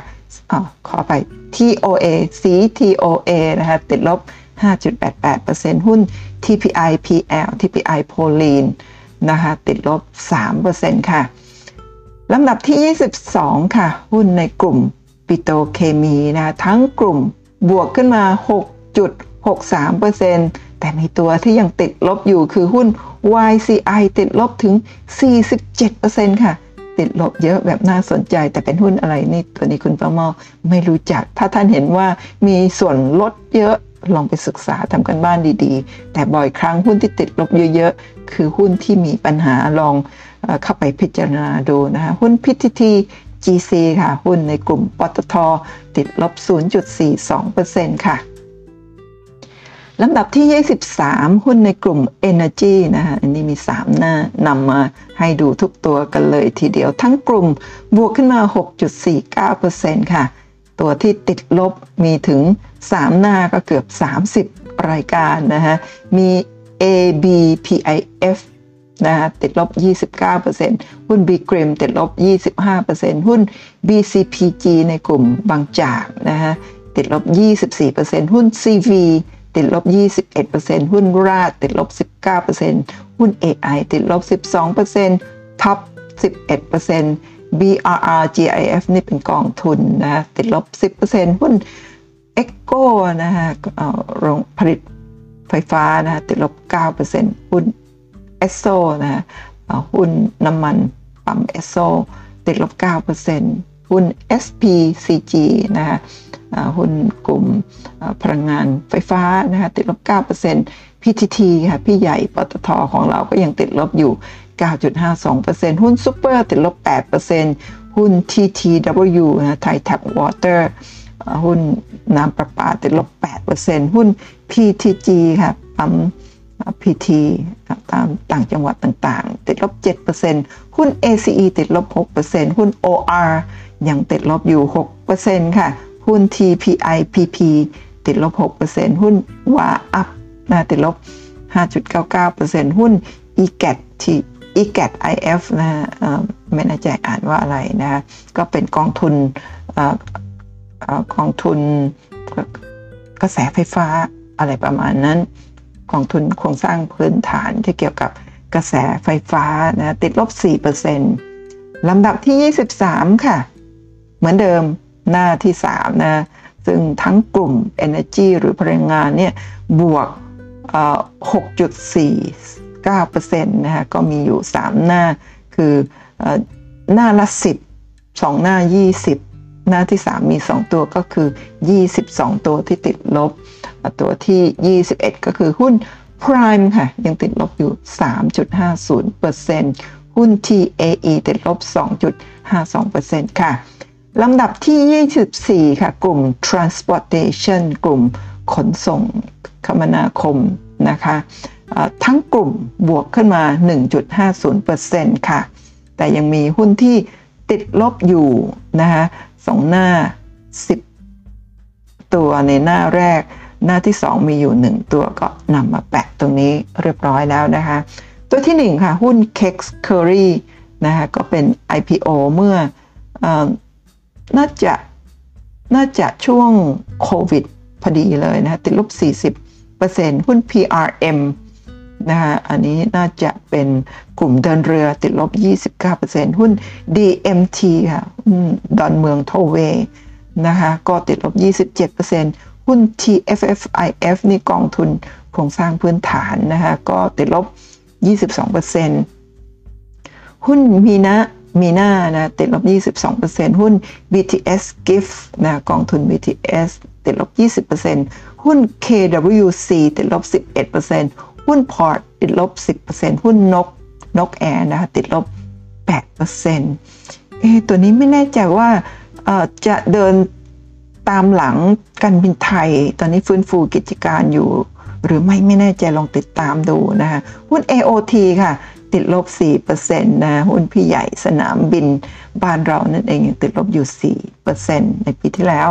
อขอไป TOA CTOA นะคะติดลบ 5.88%หุ้น TPI PL TPI p o l i n นะคะติดลบ 3%ค่ะลำดับที่ 22 ค่ะ หุ้นในกลุ่มปิโตเคมีนะทั้งกลุ่มบวกขึ้นมา 6.63%แต่มีตัวที่ยังติดลบอยู่คือหุ้น YCI ติดลบถึง 47%ค่ะ ติดลบเยอะแบบน่าสนใจ แต่เป็นหุ้นอะไรนี่ตัวนี้คุณประมอไม่รู้จัก ถ้าท่านเห็นว่ามีส่วนลดเยอะ ลองไปศึกษาทำกันบ้านดีๆ แต่บ่อยครั้งหุ้นที่ติดลบเยอะๆ คือหุ้นที่มีปัญหาลองเข้าไปพิจารณาดูนะคะหุ้น PTT GC ค่ะ หุ้นในกลุ่มปตท ติดลบ 0.42%ค่ะลำดับที่ 23 หุ้นในกลุ่ม Energy นะคะอันนี้มี 3 หน้านำมาให้ดูทุกตัวกันเลยทีเดียวทั้งกลุ่มบวกขึ้นมา 6.49%ค่ะ ตัวที่ติดลบมีถึง 3 หน้าก็เกือบ 30 รายการนะคะมี ABPIF นะคะติดลบ 29%หุ้น B กริมติดลบ 25%หุ้น BCPG ในกลุ่มบางจากนะคะติดลบ 24%หุ้น CV ติดลบ 21%หุ้นราดติดลบ 19%หุ้น AI ติดลบ 12% TOP 11% BRRGIF นี่เป็นกองทุนนะติดลบ 10%หุ้น EGCO นะฮะโรงผลิตไฟฟ้านะติดลบ 9%หุ้นเอสโซนะฮะหุ้นน้ำมันปั๊มเอสโซติดลบ 9%หุ้น SPCG นะฮะหุ้นกลุ่มพลังงานไฟฟ้านะคะติดลบ 9% PTT ค่ะพี่ใหญ่ปตทของเราก็ยังติดลบอยู่ 9.52%หุ้นซูเปอร์ติดลบ 8%หุ้น TTW นะไทย Tap Water หุ้นน้ำประปาติดลบ 8%หุ้น PTG ค่ะปั๊ม PT ตามต่างจังหวัดต่างๆ ติดลบ 7%หุ้น ACE ติดลบ 6%หุ้น OR ยังติดลบอยู่ 6%ค่ะ หุ้น TPIPP ติดลบ 6%หุ้นวาอัพนะติดลบ 5.99%หุ้น EGAT T EGAT IF นะฮะไม่แน่ใจอ่านว่าอะไรนะก็เป็นกองทุนกองทุนกระแสไฟฟ้าอะไรประมาณนั้น กองทุนโครงสร้างพื้นฐานที่เกี่ยวกับกระแสไฟฟ้านะติดลบ 4%ลำดับที่ 23 ค่ะ เหมือนเดิมหน้าที่ 3 นะ ซึ่งทั้งกลุ่ม Energy หรือพลังงานเนี่ยบวก 9%นะคะก็มีอยู่ 3 หน้า คือหน้าละ 10 2 หน้า 20 หน้าที่ 3 มี 2 ตัวก็คือ 22 ตัวที่ติดลบ ตัวที่ 21 ก็คือหุ้น Prime ค่ะ ยังติดลบอยู่ 3.50%หุ้น TAE ติดลบ 2.52%ค่ะลำดับที่ 24 ค่ะ กลุ่ม transportation กลุ่มขนส่งคมนาคมนะคะ ทั้งกลุ่มบวกขึ้นมา 1.50%ค่ะ แต่ยังมีหุ้นที่ติดลบอยู่นะคะสองหน้า 10 ตัวในหน้าแรก หน้าที่ 2 มีอยู่ 1 ตัวก็นำมาแปะตรงนี้เรียบร้อยแล้วนะคะ ตัวที่ 1 ค่ะ หุ้น Kex Curry นะคะก็เป็น IPO เมื่ออน่าจะน่าจะช่วงโควิดพอดีเลยนะ ติดลบ 40%หุ้น PRM นะคะอันนี้น่าจะเป็นกลุ่มเดินเรือติดลบ 29%หุ้น DMT ค่ะดอนเมืองโทเวนะคะก็ติดลบ 27%หุ้น TFFIF นี่กองทุนโครงสร้างพื้นฐานนะคะก็ติดลบ 22%หุ้นมีนะมีนานะติดลบ 22%หุ้น BTS Gift นะกองทุน BTS ติดลบ 20%หุ้น KWC ติดลบ 11%ห หุ้นพอร์ตติดลบ 10%หุ้นนกนกแอร์นะคะติดลบ 8%เอตัวนี้ไม่แน่ใจว่าจะเดินตามหลังการบินไทย ตอนนี้ฟื้นฟูกิจการอยู่ หรือไม่ไม่แน่ใจลองติดตามดูนะคะหุ้น AOT ค่ะ ติดลบ 4%นะหุ้นพี่ใหญ่สนามบินบ้านเรานั่นเองติดลบอยู่ 4%ในปีที่แล้ว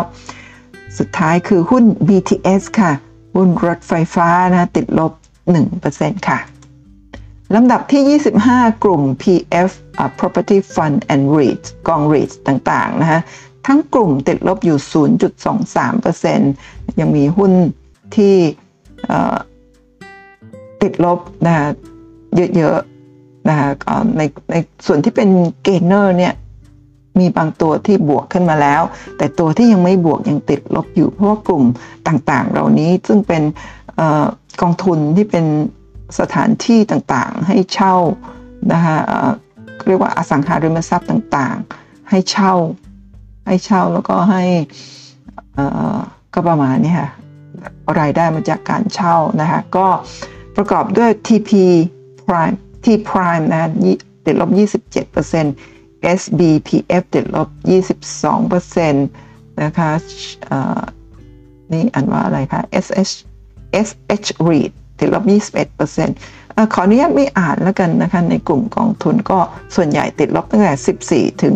สุดท้ายคือหุ้น BTS ค่ะ หุ้นรถไฟฟ้านะติดลบ 1%ค่ะลำดับที่ 25 กลุ่ม PF Property Fund and REITs กอง REITs ต่างๆนะฮะทั้งกลุ่มติดลบอยู่ 0.23%ยังมีหุ้นที่ติดลบนะเยอะๆนะในในส่วนที่เป็นเกนเนอร์เนี่ยมีบางตัวที่บวกขึ้นมาแล้ว แต่ตัวที่ยังไม่บวกยังติดลบอยู่เพราะว่ากลุ่มต่างๆ เหล่านี้ซึ่งเป็น กองทุนที่เป็นสถานที่ต่างๆ ให้เช่านะคะเรียกว่าอสังหาริมทรัพย์ต่างๆ ให้เช่าให้เช่าแล้วก็ให้ก็ประมาณนี้ค่ะรายได้มาจากการเช่านะคะก็ประกอบด้วย TP Prime T Prime นะติดลบ 27% SBPF ติดลบ 22%นะคะนี่อ่านว่าอะไรคะ SH SH REIT ติดลบ 21%ขออนุญาตไม่อ่านแล้วกันนะคะ ในกลุ่มกองทุนก็ส่วนใหญ่ติดลบตั้งแต่ 14 ถึง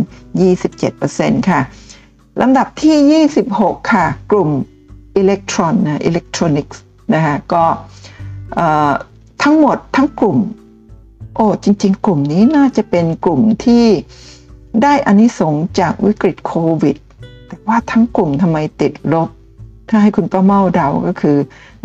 27%ค่ะลำดับที่ 26 ค่ะ กลุ่มอิเล็กทรอนนะอิเล็กทรอนิกส์นะคะก็ทั้งหมดทั้งกลุ่ม โอ้ จริง ๆ กลุ่มนี้น่าจะเป็นกลุ่มที่ได้อานิสงจากวิกฤตโควิด แต่ว่าทั้งกลุ่มทำไมติดลบ ถ้าให้คุณป้าเมาเดาก็คือ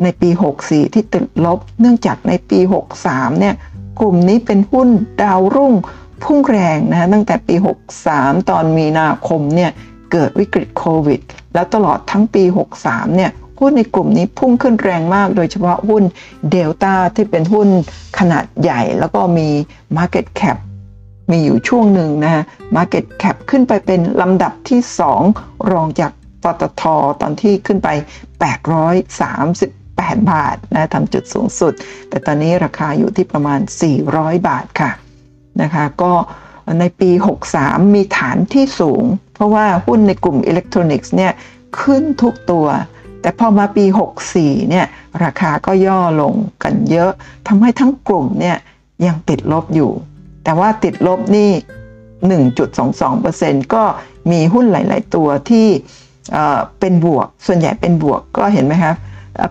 ในปี 64 ที่ติดลบ เนื่องจากในปี 63 เนี่ย กลุ่มนี้เป็นหุ้นดาวรุ่งพุ่งแรงนะตั้งแต่ปี 63 ตอนมีนาคมเนี่ย เกิดวิกฤตโควิด แล้วตลอดทั้งปี 63 เนี่ยหุ้นในกลุ่มนี้พุ่งขึ้นแรงมาก โดยเฉพาะหุ้นเดลต้าที่เป็นหุ้นขนาดใหญ่ แล้วก็มี Market Cap มีอยู่ช่วงหนึ่งนะฮะ Market Cap ขึ้นไปเป็นลำดับที่ 2 รองจาก ปตทตอนที่ขึ้นไป 838 บาทนะทำจุดสูงสุด แต่ตอนนี้ราคาอยู่ที่ประมาณ 400 บาทค่ะนะคะก็ในปี 63 มีฐานที่สูง เพราะว่าหุ้นในกลุ่มอิเล็กทรอนิกส์เนี่ยขึ้นทุกตัว แต่พอมาปี 64 เนี่ยราคาก็ย่อลงกันเยอะทำให้ทั้งกลุ่มเนี่ยยังติดลบอยู่ แต่ว่าติดลบนี่ 1.22%ก็มีหุ้นหลาย ๆ ตัวที่ เป็นบวก ส่วนใหญ่เป็นบวกก็เห็นไหมครับ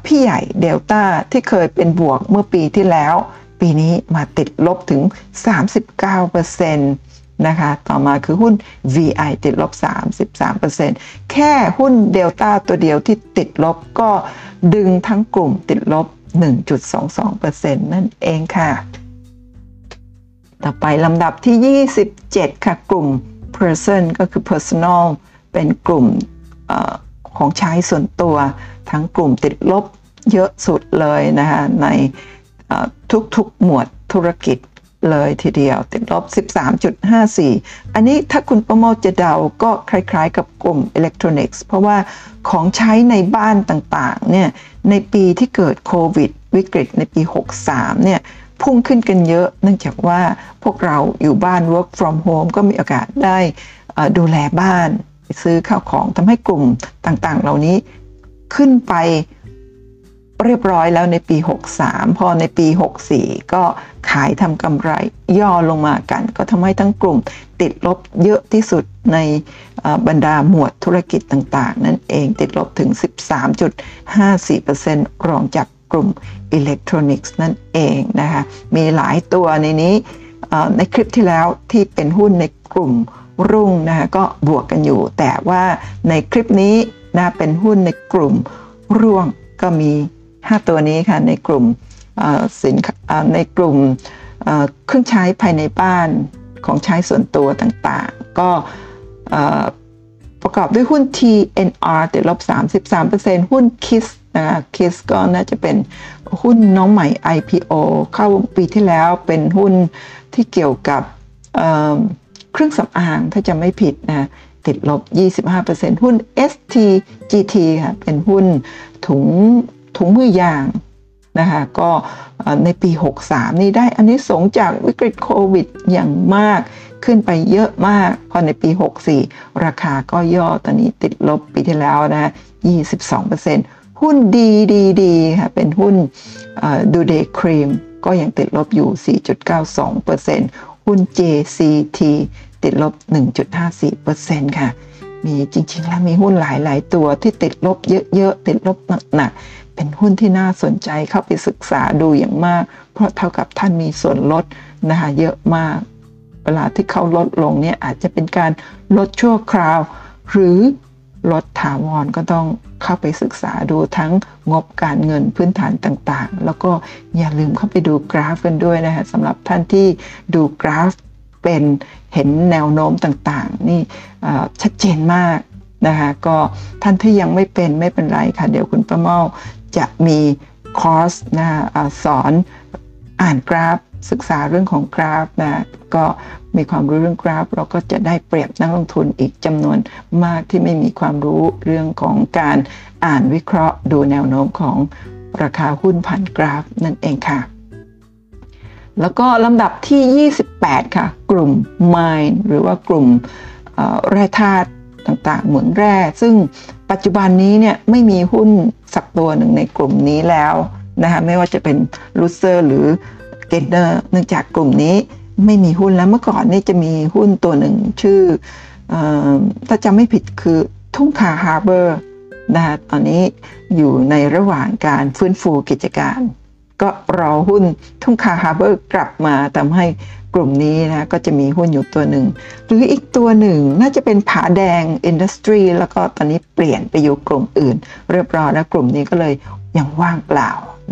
พี่ใหญ่เดลต้าที่เคยเป็นบวกเมื่อปีที่แล้ว ปีนี้มาติดลบถึง 39%นนะคะ ต่อมาคือหุ้น VI ติดลบ 33%แค่หุ้นเดลต้าตัวเดียวที่ติดลบก็ดึงทั้งกลุ่มติดลบ 1.22%นั่นเองค่ะ ต่อไปลำดับที่ 27 ค่ะ กลุ่ม person ก็คือ personal เป็นกลุ่ม ของใช้ส่วนตัวทั้งกลุ่มติดลบเยอะสุดเลยนะคะในทุกๆหมวดธุรกิจเลยทีเดียว ติดลบ 13.54 อันนี้ถ้าคุณประโมทจะเดาก็คล้ายๆกับกลุ่มอิเล็กทรอนิกส์เพราะว่าของใช้ในบ้านต่างๆเนี่ยในปีที่เกิดโควิด วิกฤตในปี 63 เนี่ยพุ่งขึ้นกันเยอะเนื่องจากว่าพวกเราอยู่บ้าน work from home ก็มีโอกาสได้ดูแลบ้าน ซื้อข้าวของทำให้กลุ่มต่างๆ เหล่านี้ขึ้นไปเรียบร้อยแล้วในปี 63 พอในปี 64 ก็ขายทำกำไรย่อลงมากัน ก็ทำให้ทั้งกลุ่มติดลบเยอะที่สุดในบรรดาหมวดธุรกิจต่างๆ นั่นเองติดลบถึง 13.54%รองจากกลุ่มอิเล็กทรอนิกส์นั่นเองนะคะ มีหลายตัวในนี้ในคลิปที่แล้วที่เป็นหุ้นในกลุ่ม รุ่งนะคะก็บวกกันอยู่ แต่ว่าในคลิปนี้นะเป็นหุ้นในกลุ่มร่วงก็มี 5 ตัวนี้ค่ะในกลุ่มสินในกลุ่มเครื่องใช้ภายในบ้านของใช้ส่วนตัวต่างๆ ก็ประกอบด้วยหุ้น TNR ติดลบ 33%หุ้น KISS นะ KISS ก็น่าจะเป็นหุ้นน้องใหม่ IPO เข้าปีที่แล้วเป็นหุ้นที่เกี่ยวกับ เครื่องสำอางถ้าจะไม่ผิดนะติดลบ 25%หุ้น STGT ค่ะเป็นหุ้นถุงถุงมือยางนะคะก็ในปี 63 นี้ได้อันนี้สงจากวิกฤตโควิดอย่างมากขึ้นไปเยอะมาก พอในปี 64 ราคาก็ย่อตอนนี้ติดลบปีที่แล้วนะ22%หุ้นดีดีดีค่ะเป็นหุ้นดูเดย์ครีมก็ยังติดลบอยู่ 4.92% หุ้น JCT ติดลบ 1.54%ค่ะ มีจริง ๆ แล้วมีหุ้นหลาย ๆ ตัวที่ติดลบเยอะ ๆ ติดลบหนัก ๆ เป็นหุ้นที่น่าสนใจเข้าไปศึกษาดูอย่างมาก เพราะเท่ากับท่านมีส่วนลดนะคะเยอะมาก เวลาที่เขาลดลงเนี่ยอาจจะเป็นการลดชั่วคราว หรือ ลดถาวรก็ต้องเข้าไปศึกษาดูทั้งงบการเงินพื้นฐานต่างๆ แล้วก็อย่าลืมเข้าไปดูกราฟกันด้วยนะคะสำหรับท่านที่ดูกราฟเป็นเห็นแนวโน้มต่างๆ นี่ชัดเจนมากนะคะก็ท่านที่ยังไม่เป็นไม่เป็นไรค่ะ เดี๋ยวคุณประเมาจะมีคอร์สนะสอนอ่านกราฟ ศึกษาเรื่องของกราฟนะก็ มีความรู้เรื่องกราฟ เราก็จะได้เปรียบนักลงทุนอีกจำนวนมากที่ไม่มีความรู้เรื่องของการอ่านวิเคราะห์ ดูแนวโน้มของราคาหุ้นผ่านกราฟนั่นเองค่ะ แล้วก็ลำดับที่ 28 ค่ะ กลุ่ม Mine หรือว่ากลุ่มแร่ธาตุต่างๆ เหมืองแร่ ซึ่งปัจจุบันนี้เนี่ยไม่มีหุ้นสักตัวหนึ่งในกลุ่มนี้แล้วนะคะไม่ว่าจะเป็นลูเซอร์หรือเกนเนอร์เนื่องจากกลุ่มนี้ ไม่มีหุ้นแล้วเมื่อก่อนนี่จะมีหุ้นตัวหนึ่งชื่อถ้าจำไม่ผิดคือทุ่งคาฮาร์เบอร์นะคะตอนนี้อยู่ในระหว่างการฟื้นฟูกิจการ ก็รอหุ้นทุ่งคาฮาร์เบอร์กลับมาทำให้กลุ่มนี้นะก็จะมีหุ้นอยู่ตัวหนึ่ง หรืออีกตัวหนึ่งน่าจะเป็นผาแดงอินดัสทรีแล้วก็ตอนนี้เปลี่ยนไปอยู่กลุ่มอื่น เรียบร้อยแล้วกลุ่มนี้ก็เลยยังว่างเปล่า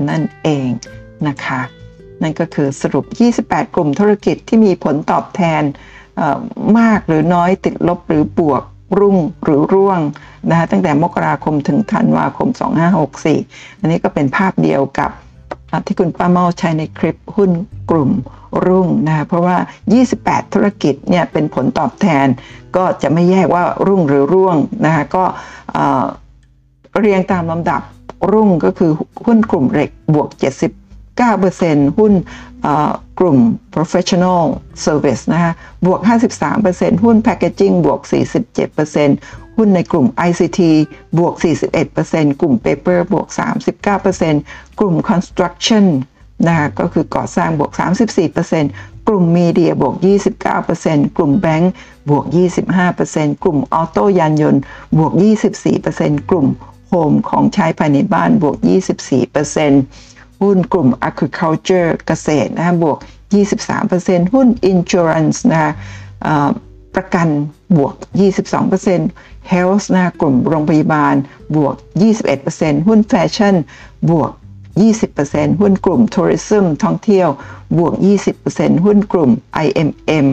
นั่นเองนะคะ นั่นก็คือสรุป 28 กลุ่มธุรกิจที่มีผลตอบแทนมากหรือน้อยติดลบหรือบวกรุ่งหรือร่วงนะคะตั้งแต่มกราคมถึงธันวาคม 2564 อันนี้ก็เป็นภาพเดียวกับที่คุณป้าเมาใช้ในคลิปหุ้นกลุ่มรุ่งนะคะเพราะว่า 28 ธุรกิจเนี่ยเป็นผลตอบแทน ก็จะไม่แยกว่ารุ่งหรือร่วงนะคะก็เรียงตามลำดับรุ่งก็คือหุ้นกลุ่มเหล็กบวก 9%หุ้นกลุ่ม professional service นะคะบวก 53%หุ้น packaging บวก 47%หุ้นในกลุ่ม ICT บวก 41%กลุ่ม Paper บวก 39%กลุ่ม Construction นะคะก็คือก่อสร้างบวก 34%กลุ่มมีเดียบวก 29%กลุ่มแบงก์บวก 25%กลุ่มออโต้ยานยนต์บวก 24%กลุ่มโฮมของใช้ภายในบ้านบวก 24% หุ้นกลุ่ม agriculture เกษตรนะคะบวก 23%หุ้น insurance นะคะประกันบวก 22% Health นะกลุ่มโรงพยาบาลบวก 21%หุ้นแฟชั่นบวก 20%หุ้นกลุ่ม Tourism ท่องเที่ยวบวก 20%หุ้นกลุ่ม IMM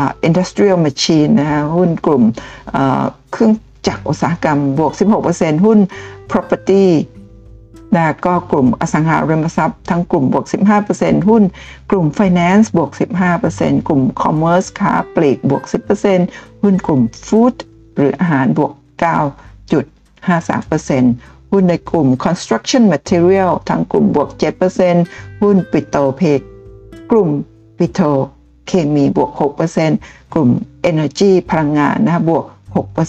uh, Industrial Machine นะฮะหุ้นกลุ่มเครื่องจักรอุตสาหกรรมบวก 16%หุ้น Property นะก็กลุ่มอสังหาริมทรัพย์ทั้งกลุ่มบวก 15%หุ้น กลุ่ม Finance บวก 15%กลุ่ม Commerce ค้าปลีกบวก 10%หุ้นกลุ่ม Food หรืออาหารบวก 9.53%หุ้นในกลุ่ม Construction Material ทั้งกลุ่มบวก 7%หุ้นปิโตเพกกลุ่มปิโตเคมีบวก 6%กลุ่ม Energy พลังงานนะบวก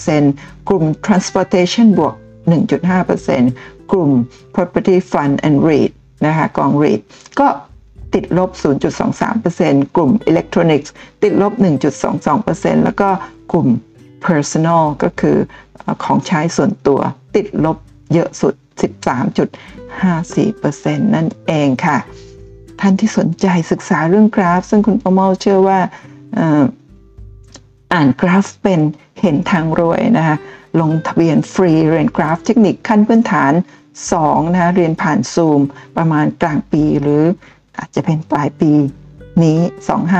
6%กลุ่ม Transportation บวก 1.5%กลุ่ม property fund and REIT นะคะกอง REIT ก็ติดลบ 0.23%กลุ่ม electronics ติดลบ 1.22%แล้วก็กลุ่ม personal ก็คือของใช้ส่วนตัว ติดลบเยอะสุด 13.54%นั่นเองค่ะ ท่านที่สนใจศึกษาเรื่องกราฟ ซึ่งคุณประเมาเชื่อว่าอ่านกราฟเป็นเห็นทางรวยนะคะ ลงทะเบียนฟรีเรียนกราฟเทคนิคขั้นพื้นฐาน 2นะคะเรียนผ่านซูมประมาณกลางปีหรืออาจจะเป็นปลายปีนี้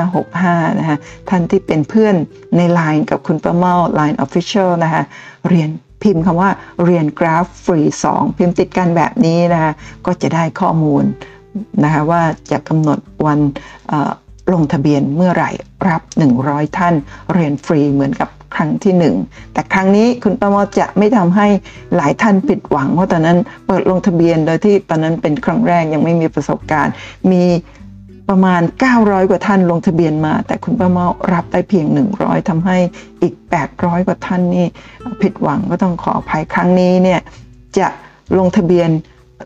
2565 นะคะท่านที่เป็นเพื่อนใน Line กับคุณประเมา Line Official นะคะเรียนพิมพ์คำว่าเรียนกราฟฟรี 2 พิมพ์ติดกันแบบนี้นะคะก็จะได้ข้อมูลนะคะว่าจะกำหนดวันลงทะเบียนเมื่อไหร่รับ 100 ท่านเรียนฟรีเหมือนกับ ครั้งที่ 1 แต่ครั้งนี้คุณประมอจะไม่ทำให้หลายท่านผิดหวังเพราะตอนนั้นเปิดลงทะเบียนโดยที่ตอนนั้นเป็นครั้งแรกยังไม่มีประสบการณ์ มีประมาณ 900 กว่าท่านลงทะเบียนมา แต่คุณประมอรับได้เพียง 100ทำให้อีก 800 กว่าท่านนี่ผิดหวังก็ต้องขออภัยครั้งนี้เนี่ยจะลงทะเบียน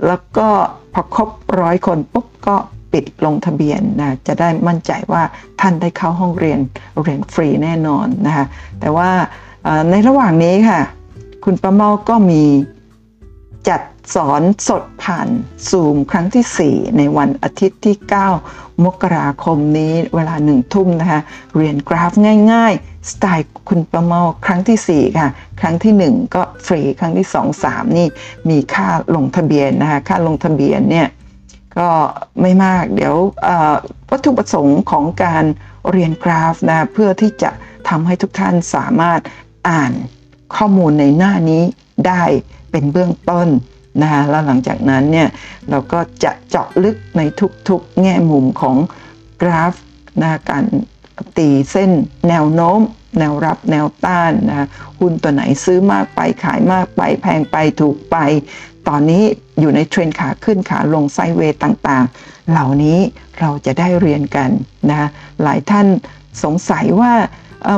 แล้วก็พอครบร้อยคนปุ๊บก็ ปิดลงทะเบียนนะจะได้มั่นใจว่าท่านได้เข้าห้องเรียนเรียนฟรีแน่นอนนะคะแต่ว่าในระหว่างนี้ค่ะ คุณประเมาก็มีจัดสอนสดผ่านซูมครั้งที่ 4 ในวันอาทิตย์ที่ 9 มกราคมนี้เวลาหนึ่งทุ่มนะคะ เรียนกราฟง่ายๆ สไตล์คุณประเมาครั้งที่ 4 ค่ะ ครั้งที่ 1 ก็ฟรี ครั้งที่ 2 3 นี่มีค่าลงทะเบียนนะคะ ค่าลงทะเบียนเนี่ย ก็ไม่มากเดี๋ยววัตถุประสงค์ของการเรียนกราฟนะเพื่อที่จะทำให้ทุกท่านสามารถอ่านข้อมูลในหน้านี้ได้เป็นเบื้องต้นนะคะแล้วหลังจากนั้นเนี่ยเราก็จะเจาะลึกในทุกๆ แง่มุมของกราฟนะการตีเส้นแนวโน้ม แนวรับแนวต้านนะหุ้นตัวไหนซื้อมากไปขายมากไปแพงไปถูกไป ตอนนี้อยู่ในเทรนขาขึ้นขาลงไซเวย์ต่างๆ เหล่านี้เราจะได้เรียนกันนะหลายท่านสงสัยว่า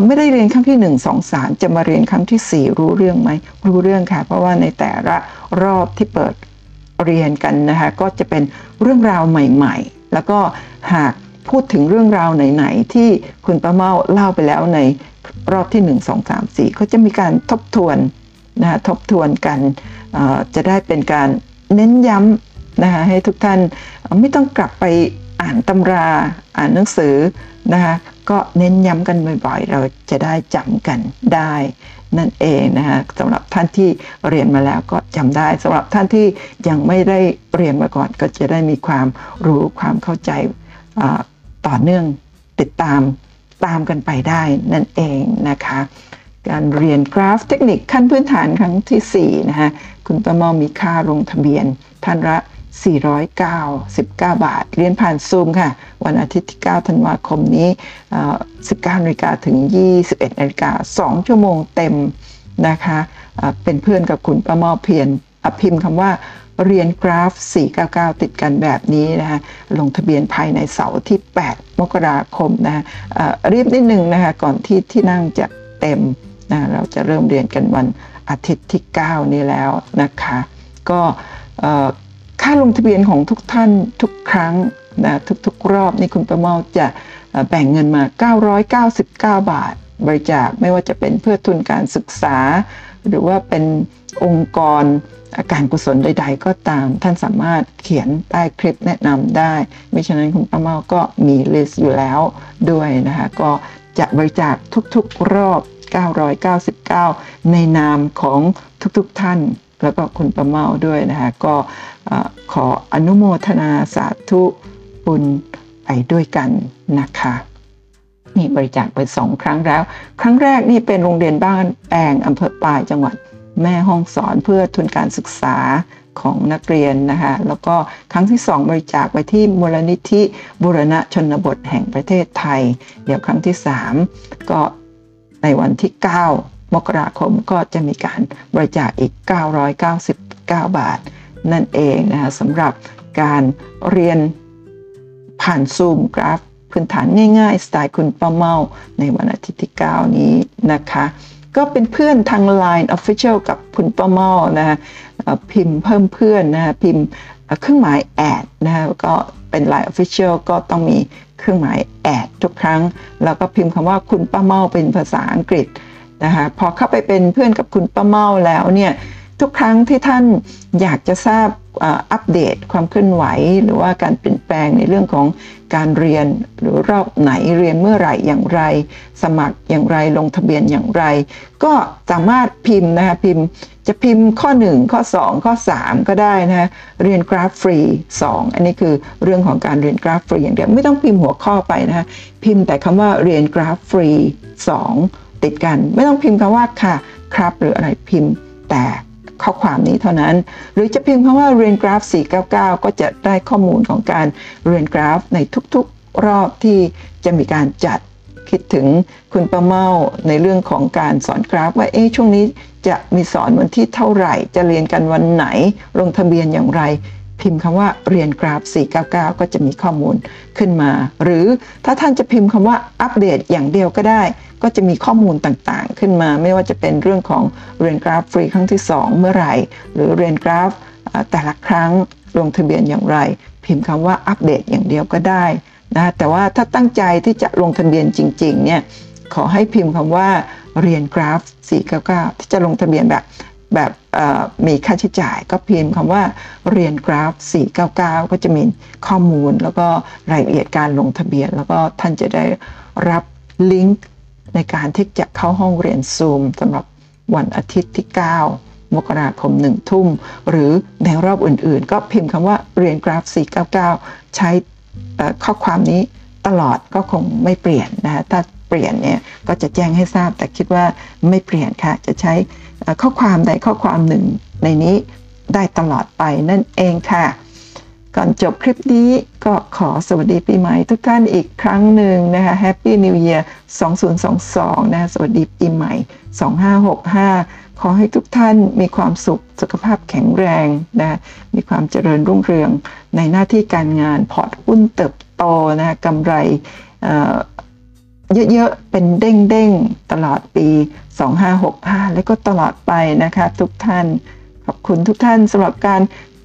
ไม่ได้เรียนครั้งที่ 1 2 3 จะมาเรียนครั้งที่ 4 รู้เรื่องไหมรู้เรื่องค่ะ เพราะว่าในแต่ละรอบที่เปิดเรียนกันนะคะก็จะเป็นเรื่องราวใหม่ๆ แล้วก็หากพูดถึงเรื่องราวไหนๆ ที่คุณป้าเมาเล่าไปแล้วในรอบที่ 1 2 3 4 ก็จะมีการทบทวนนะทบทวนกัน จะได้เป็นการเน้นย้ำนะคะให้ทุกท่านไม่ต้องกลับไปอ่านตำราอ่านหนังสือนะคะก็เน้นย้ำกันบ่อยๆ เราจะได้จำกันได้นั่นเองนะคะสำหรับท่านที่เรียนมาแล้วก็จำได้สำหรับท่านที่ยังไม่ได้เรียนมาก่อน ก็จะได้มีความรู้ความเข้าใจต่อเนื่องติดตามตามกันไปได้นั่นเองนะคะ การเรียนกราฟเทคนิคขั้นพื้นฐานครั้งที่ 4 นะคะคุณประมอมีค่าลงทะเบียนท่านละ 499บาท เรียนผ่านซูมค่ะ วันอาทิตย์ที่ 9 ธันวาคมนี้ 19นาฬิกาถึง 21นาฬิกา2ชั่วโมงเต็มนะคะเป็นเพื่อนกับคุณประมอเพียนอพิมพ์คำว่าเรียนกราฟ 499 ติดกันแบบนี้นะคะลงทะเบียนภายในเสาร์ที่ 8 มกราคมนะรีบนิดนึงนะคะก่อนที่ที่นั่งจะเต็ม นะเราจะเริ่มเรียนกันวันอาทิตย์ที่ 9 นี้แล้วนะคะ ก็ค่าลงทะเบียนของทุกท่านทุกครั้งนะทุกๆรอบนี่คุณประเมาจะแบ่งเงินมา 999 บาท บริจาคไม่ว่าจะเป็นเพื่อทุนการศึกษา หรือว่าเป็นองค์กรการกุศลใด ๆ ก็ตาม ท่านสามารถเขียนใต้คลิปแนะนำได้ไม่ฉะนั้นคุณป้าเมาก็มี list อยู่แล้วด้วยนะคะ ก็ จะบริจาคทุกๆรอบ 999 ในนามของทุกๆท่าน แล้วก็คุณประเมาด้วยนะคะก็ขออนุโมทนาสาธุบุญไปด้วยกันนะคะนี่บริจาคไปสองครั้งแล้ว ครั้งแรกนี่เป็นโรงเรียนบ้านแองอำเภอปายจังหวัดแม่ฮ่องสอนเพื่อทุนการศึกษา ของนักเรียนนะคะแล้วก็ครั้งที่สองบริจาคไปที่มูลนิธิบุรณะชนบทแห่งประเทศไทย เดี๋ยวครั้งที่สามก็ในวันที่ 9 มกราคมก็จะมีการบริจาคอีก 999 บาท นั่นเองนะคะสำหรับการเรียนผ่านซูมกราฟพื้นฐานง่ายๆ สไตล์คุณป้าเมาในวันอาทิตย์ที่ 9 นี้นะคะ ก็เป็นเพื่อนทาง Line Official กับคุณป้าเมานะฮะ พิมพ์เพิ่มเพื่อนนะพิมพ์เครื่องหมายแอดนะฮะก็เป็น Line Official ก็ต้องมีเครื่องหมายแอดทุกครั้ง แล้วก็พิมพ์คำว่าคุณป้าเมาเป็นภาษาอังกฤษนะคะพอเข้าไปเป็นเพื่อนกับคุณป้าเมาแล้วเนี่ย ทุกครั้งที่ท่านอยากจะทราบอัปเดตความเคลื่อนไหว หรือว่าการเปลี่ยนแปลงในเรื่องของการเรียน หรือรอบไหนเรียนเมื่อไหร่อย่างไร สมัครอย่างไรลงทะเบียนอย่างไร ก็สามารถพิมพ์นะคะพิมพ์จะพิมพ์ข้อ 1 ข้อ 2 ข้อ 3 ก็ได้นะเรียนกราฟฟรี 2 อันนี้คือเรื่องของการเรียนกราฟฟรีอย่างเดียวไม่ต้องพิมพ์หัวข้อไปนะคะพิมพ์แต่คำว่าเรียนกราฟฟรี 2 ติดกัน ไม่ต้องพิมพ์คำว่าค่ะ ครับหรืออะไรพิมพ์แต่ ข้อความนี้เท่านั้น หรือจะพิมพ์คำว่าเรียนกราฟ 499 ก็จะได้ข้อมูลของการเรียนกราฟในทุกๆรอบที่จะมีการจัดคิดถึงคุณประเมาในเรื่องของการสอนกราฟ ว่าเอ๊ะช่วงนี้จะมีสอนวันที่เท่าไหร่ จะเรียนกันวันไหน ลงทะเบียนอย่างไร พิมพ์คำว่าเรียนกราฟ 499 ก็จะมีข้อมูลขึ้นมา หรือถ้าท่านจะพิมพ์คำว่าอัปเดตอย่างเดียวก็ได้ ก็จะมีข้อมูลต่างๆ ขึ้นมา ไม่ว่าจะเป็นเรื่องของเรียนกราฟฟรีครั้งที่ 2 เมื่อไหร่ หรือเรียนกราฟแต่ละครั้งลงทะเบียนอย่างไร พิมพ์คำว่าอัปเดตอย่างเดียวก็ได้นะแต่ว่าถ้าตั้งใจที่จะลงทะเบียนจริงๆเนี่ยขอให้พิมพ์คำว่าเรียนกราฟ 499 ที่จะลงทะเบียนแบบ แบบมีค่าใช้จ่ายก็พิมพ์คำว่าเรียนกราฟ 499 ก็จะมีข้อมูลแล้วก็รายละเอียดการลงทะเบียน แล้วก็ท่านจะได้รับลิงก์ในการที่จะเข้าห้องเรียนซูมสำหรับวันอาทิตย์ที่ 9 มกราคม 1 ทุ่ม หรือในรอบอื่นๆ ก็พิมพ์คำว่าเรียนกราฟ 499 ใช้เอ่อข้อความนี้ตลอดก็คงไม่เปลี่ยนนะถ้า ปลี่ยนเนี่ยก็จะแจ้งให้ทราบแต่คิดว่าไม่เปลี่ยนค่ะ จะใช้ข้อความใดข้อความหนึ่งในนี้ได้ตลอดไปนั่นเองค่ะ ก่อนจบคลิปนี้ก็ขอสวัสดีปีใหม่ทุกท่านอีกครั้งหนึ่งนะคะ Happy New Year 2022นะะสวัสดีปีใหม่ 2565 ขอให้ทุกท่านมีความสุขสุขภาพแข็งแรงนะมีความเจริญรุ่งเรืองในหน้าที่การงานพอร์ตหุ้นเติบโตนะกำไร เยอะๆ เป็นเด้งๆ ตลอดปี 2565 และก็ตลอดไปนะคะทุกท่าน ขอบคุณทุกท่านสำหรับการ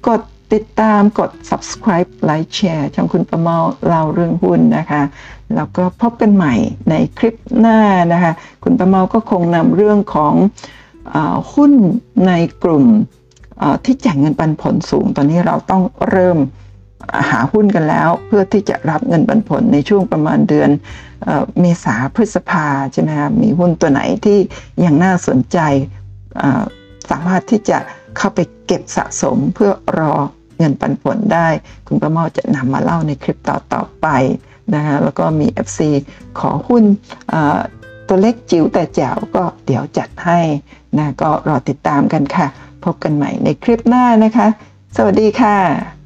กดติดตามกด subscribe ไลค์แชร์ช่องคุณประเมาเล่าเรื่องหุ้นนะคะ แล้วก็พบกันใหม่ในคลิปหน้านะคะ คุณประเมาก็คงนำเรื่องของอหุ้นในกลุ่มที่จ่ายเงินปันผลสูง ตอนนี้เราต้องเริ่มหาหุ้นกันแล้ว เพื่อที่จะรับเงินปันผลในช่วงประมาณเดือน เมษาพฤษภาใช่ไหมคะมีหุ้นตัวไหนที่ยังน่าสนใจาสามารถที่จะเข้าไปเก็บสะสมเพื่อรอเงินปันผลได้ คุณประเมาจะนำมาเล่าในคลิปต่อต่อไปนะคะแล้วก็มี FC ขอหุ้นตัวเล็กจิ๋วแต่แจ๋วก็เดี๋ยวจัดให้นะก็รอติดตามกันค่ะ พบกันใหม่ในคลิปหน้านะคะ สวัสดีค่ะ